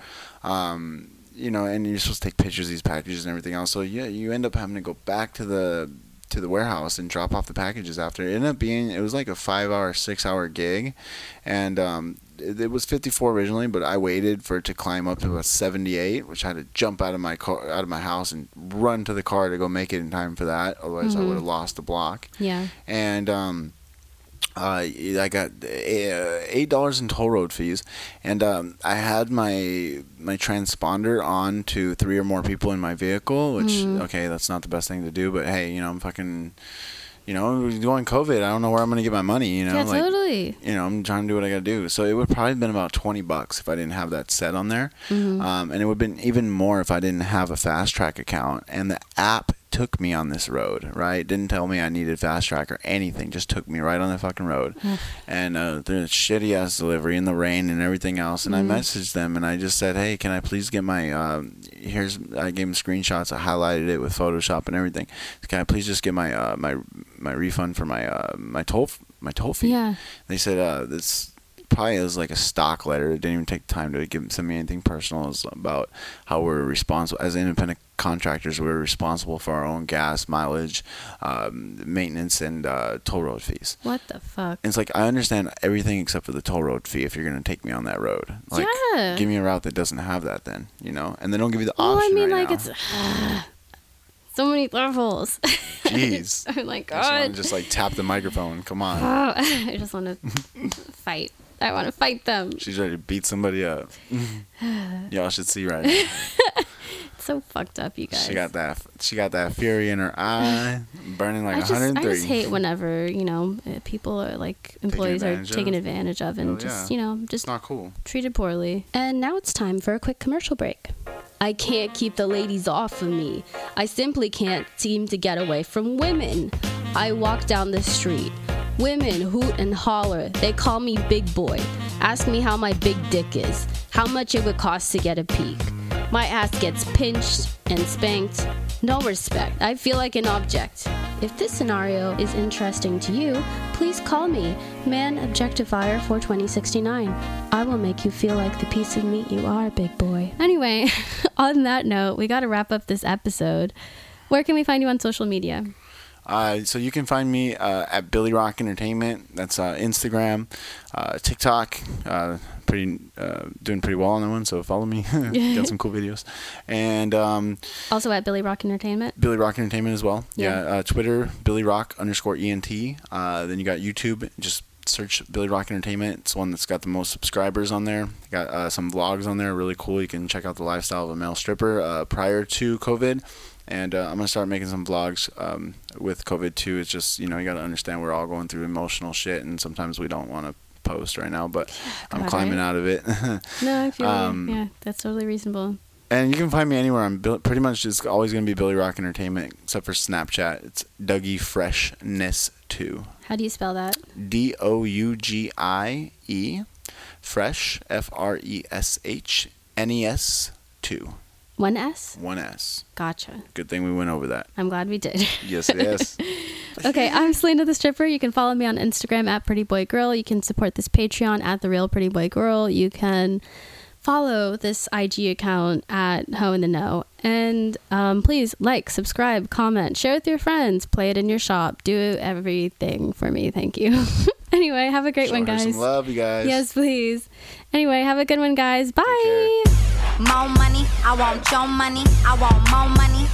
um, you know and you're supposed to take pictures of these packages and everything else so yeah you end up having to go back to the to the warehouse and drop off the packages after it ended up being it was like a five hour six hour gig and um, it was 54 originally, but I waited for it to climb up to about 78, which I had to jump out of my car, out of my house, and run to the car to go make it in time for that. Otherwise, I Mhm. would have lost the block. Yeah. And um, uh, I got uh, eight dollars in toll road fees, and um, I had my my transponder on to three or more people in my vehicle. Which Mhm. okay, that's not the best thing to do, but hey, you know, I'm fucking. You know, going COVID, I don't know where I'm gonna get my money. You know, yeah, like totally. you know, I'm trying to do what I gotta do. So it would probably have been about twenty bucks if I didn't have that set on there, Mhm. um, and it would have been even more if I didn't have a FasTrak account. And the app took me on this road, right? Didn't tell me I needed FasTrak or anything. Just took me right on the fucking road, and uh, the shitty ass delivery in the rain and everything else. And Mhm. I messaged them and I just said, hey, can I please get my um, here's I gave them screenshots. I highlighted it with Photoshop and everything. Can I please just get my uh, my my refund for my uh, my toll my toll fee? Yeah. They said uh, this probably is like a stock letter. It didn't even take time to give send me anything personal. It's about how we're responsible as independent contractors. We're responsible for our own gas mileage, um, maintenance, and uh, toll road fees. What the fuck? And it's like I understand everything except for the toll road fee. If you're gonna take me on that road, like Yeah. give me a route that doesn't have that, then you know, and they don't give you the option. Well, I mean, right like now. it's (sighs) so many levels. Jeez. (laughs) oh my I just god. just like tap the microphone. Come on. Oh, (laughs) I just want to fight. I want to fight them. She's ready to beat somebody up. (sighs) Y'all should see right now. (laughs) It's so fucked up, you guys. She got that. She got that fury in her eye, burning like I just, I just hate whenever you know uh, people are like employees are advantage of. taken advantage of and Oh, just yeah. you know It's just not cool. treated poorly. And now it's time for a quick commercial break. I can't keep the ladies off of me. I simply can't seem to get away from women. I walk down the street. Women hoot and holler. They call me big boy. Ask me how my big dick is, how much it would cost to get a peek. My ass gets pinched and spanked. No respect. I feel like an object. If this scenario is interesting to you, please call me Man Objectifier for 2069. I will make you feel like the piece of meat you are, big boy. Anyway, (laughs) on that note, we got to wrap up this episode. Where can we find you on social media? Uh, so you can find me uh, at Billy Rock Entertainment. That's uh, Instagram, uh, TikTok. Uh, pretty uh, doing pretty well on that one. So follow me. (laughs) Got some cool videos, and um, Also at Billy Rock Entertainment. Billy Rock Entertainment as well. Yeah. Yeah. uh, Twitter Billy Rock underscore ent. Uh, then you got YouTube. Just search Billy Rock Entertainment. It's the one that's got the most subscribers on there. Got uh, some vlogs on there, really cool. You can check out the lifestyle of a male stripper uh, prior to COVID. And uh, I'm gonna start making some vlogs um, with COVID too. It's just you know you got to understand we're all going through emotional shit, and sometimes we don't want to post right now. But I'm climbing right? out of it. (laughs) No, I feel Um, yeah, that's totally reasonable. And you can find me anywhere. I'm pretty much just always going to be Billy Rock Entertainment, except for Snapchat. It's Dougie Freshness two. How do you spell that? D O U G I E, Fresh F R E S H N E S two. One S? One S. Gotcha. Good thing we went over that. I'm glad we did. Yes, yes. (laughs) okay, I'm Selena the Stripper. You can follow me on Instagram at Pretty Boy Girl. You can support this Patreon at The Real Pretty Boy Girl. You can follow this IG account at Ho in the Know. And um, please like, subscribe, comment, share with your friends, play it in your shop, do everything for me. Thank you. (laughs) anyway, have a great Show one, her guys. some love, you guys. Yes, please. Anyway, have a good one, guys. Bye. More money, I want your money. I want more money.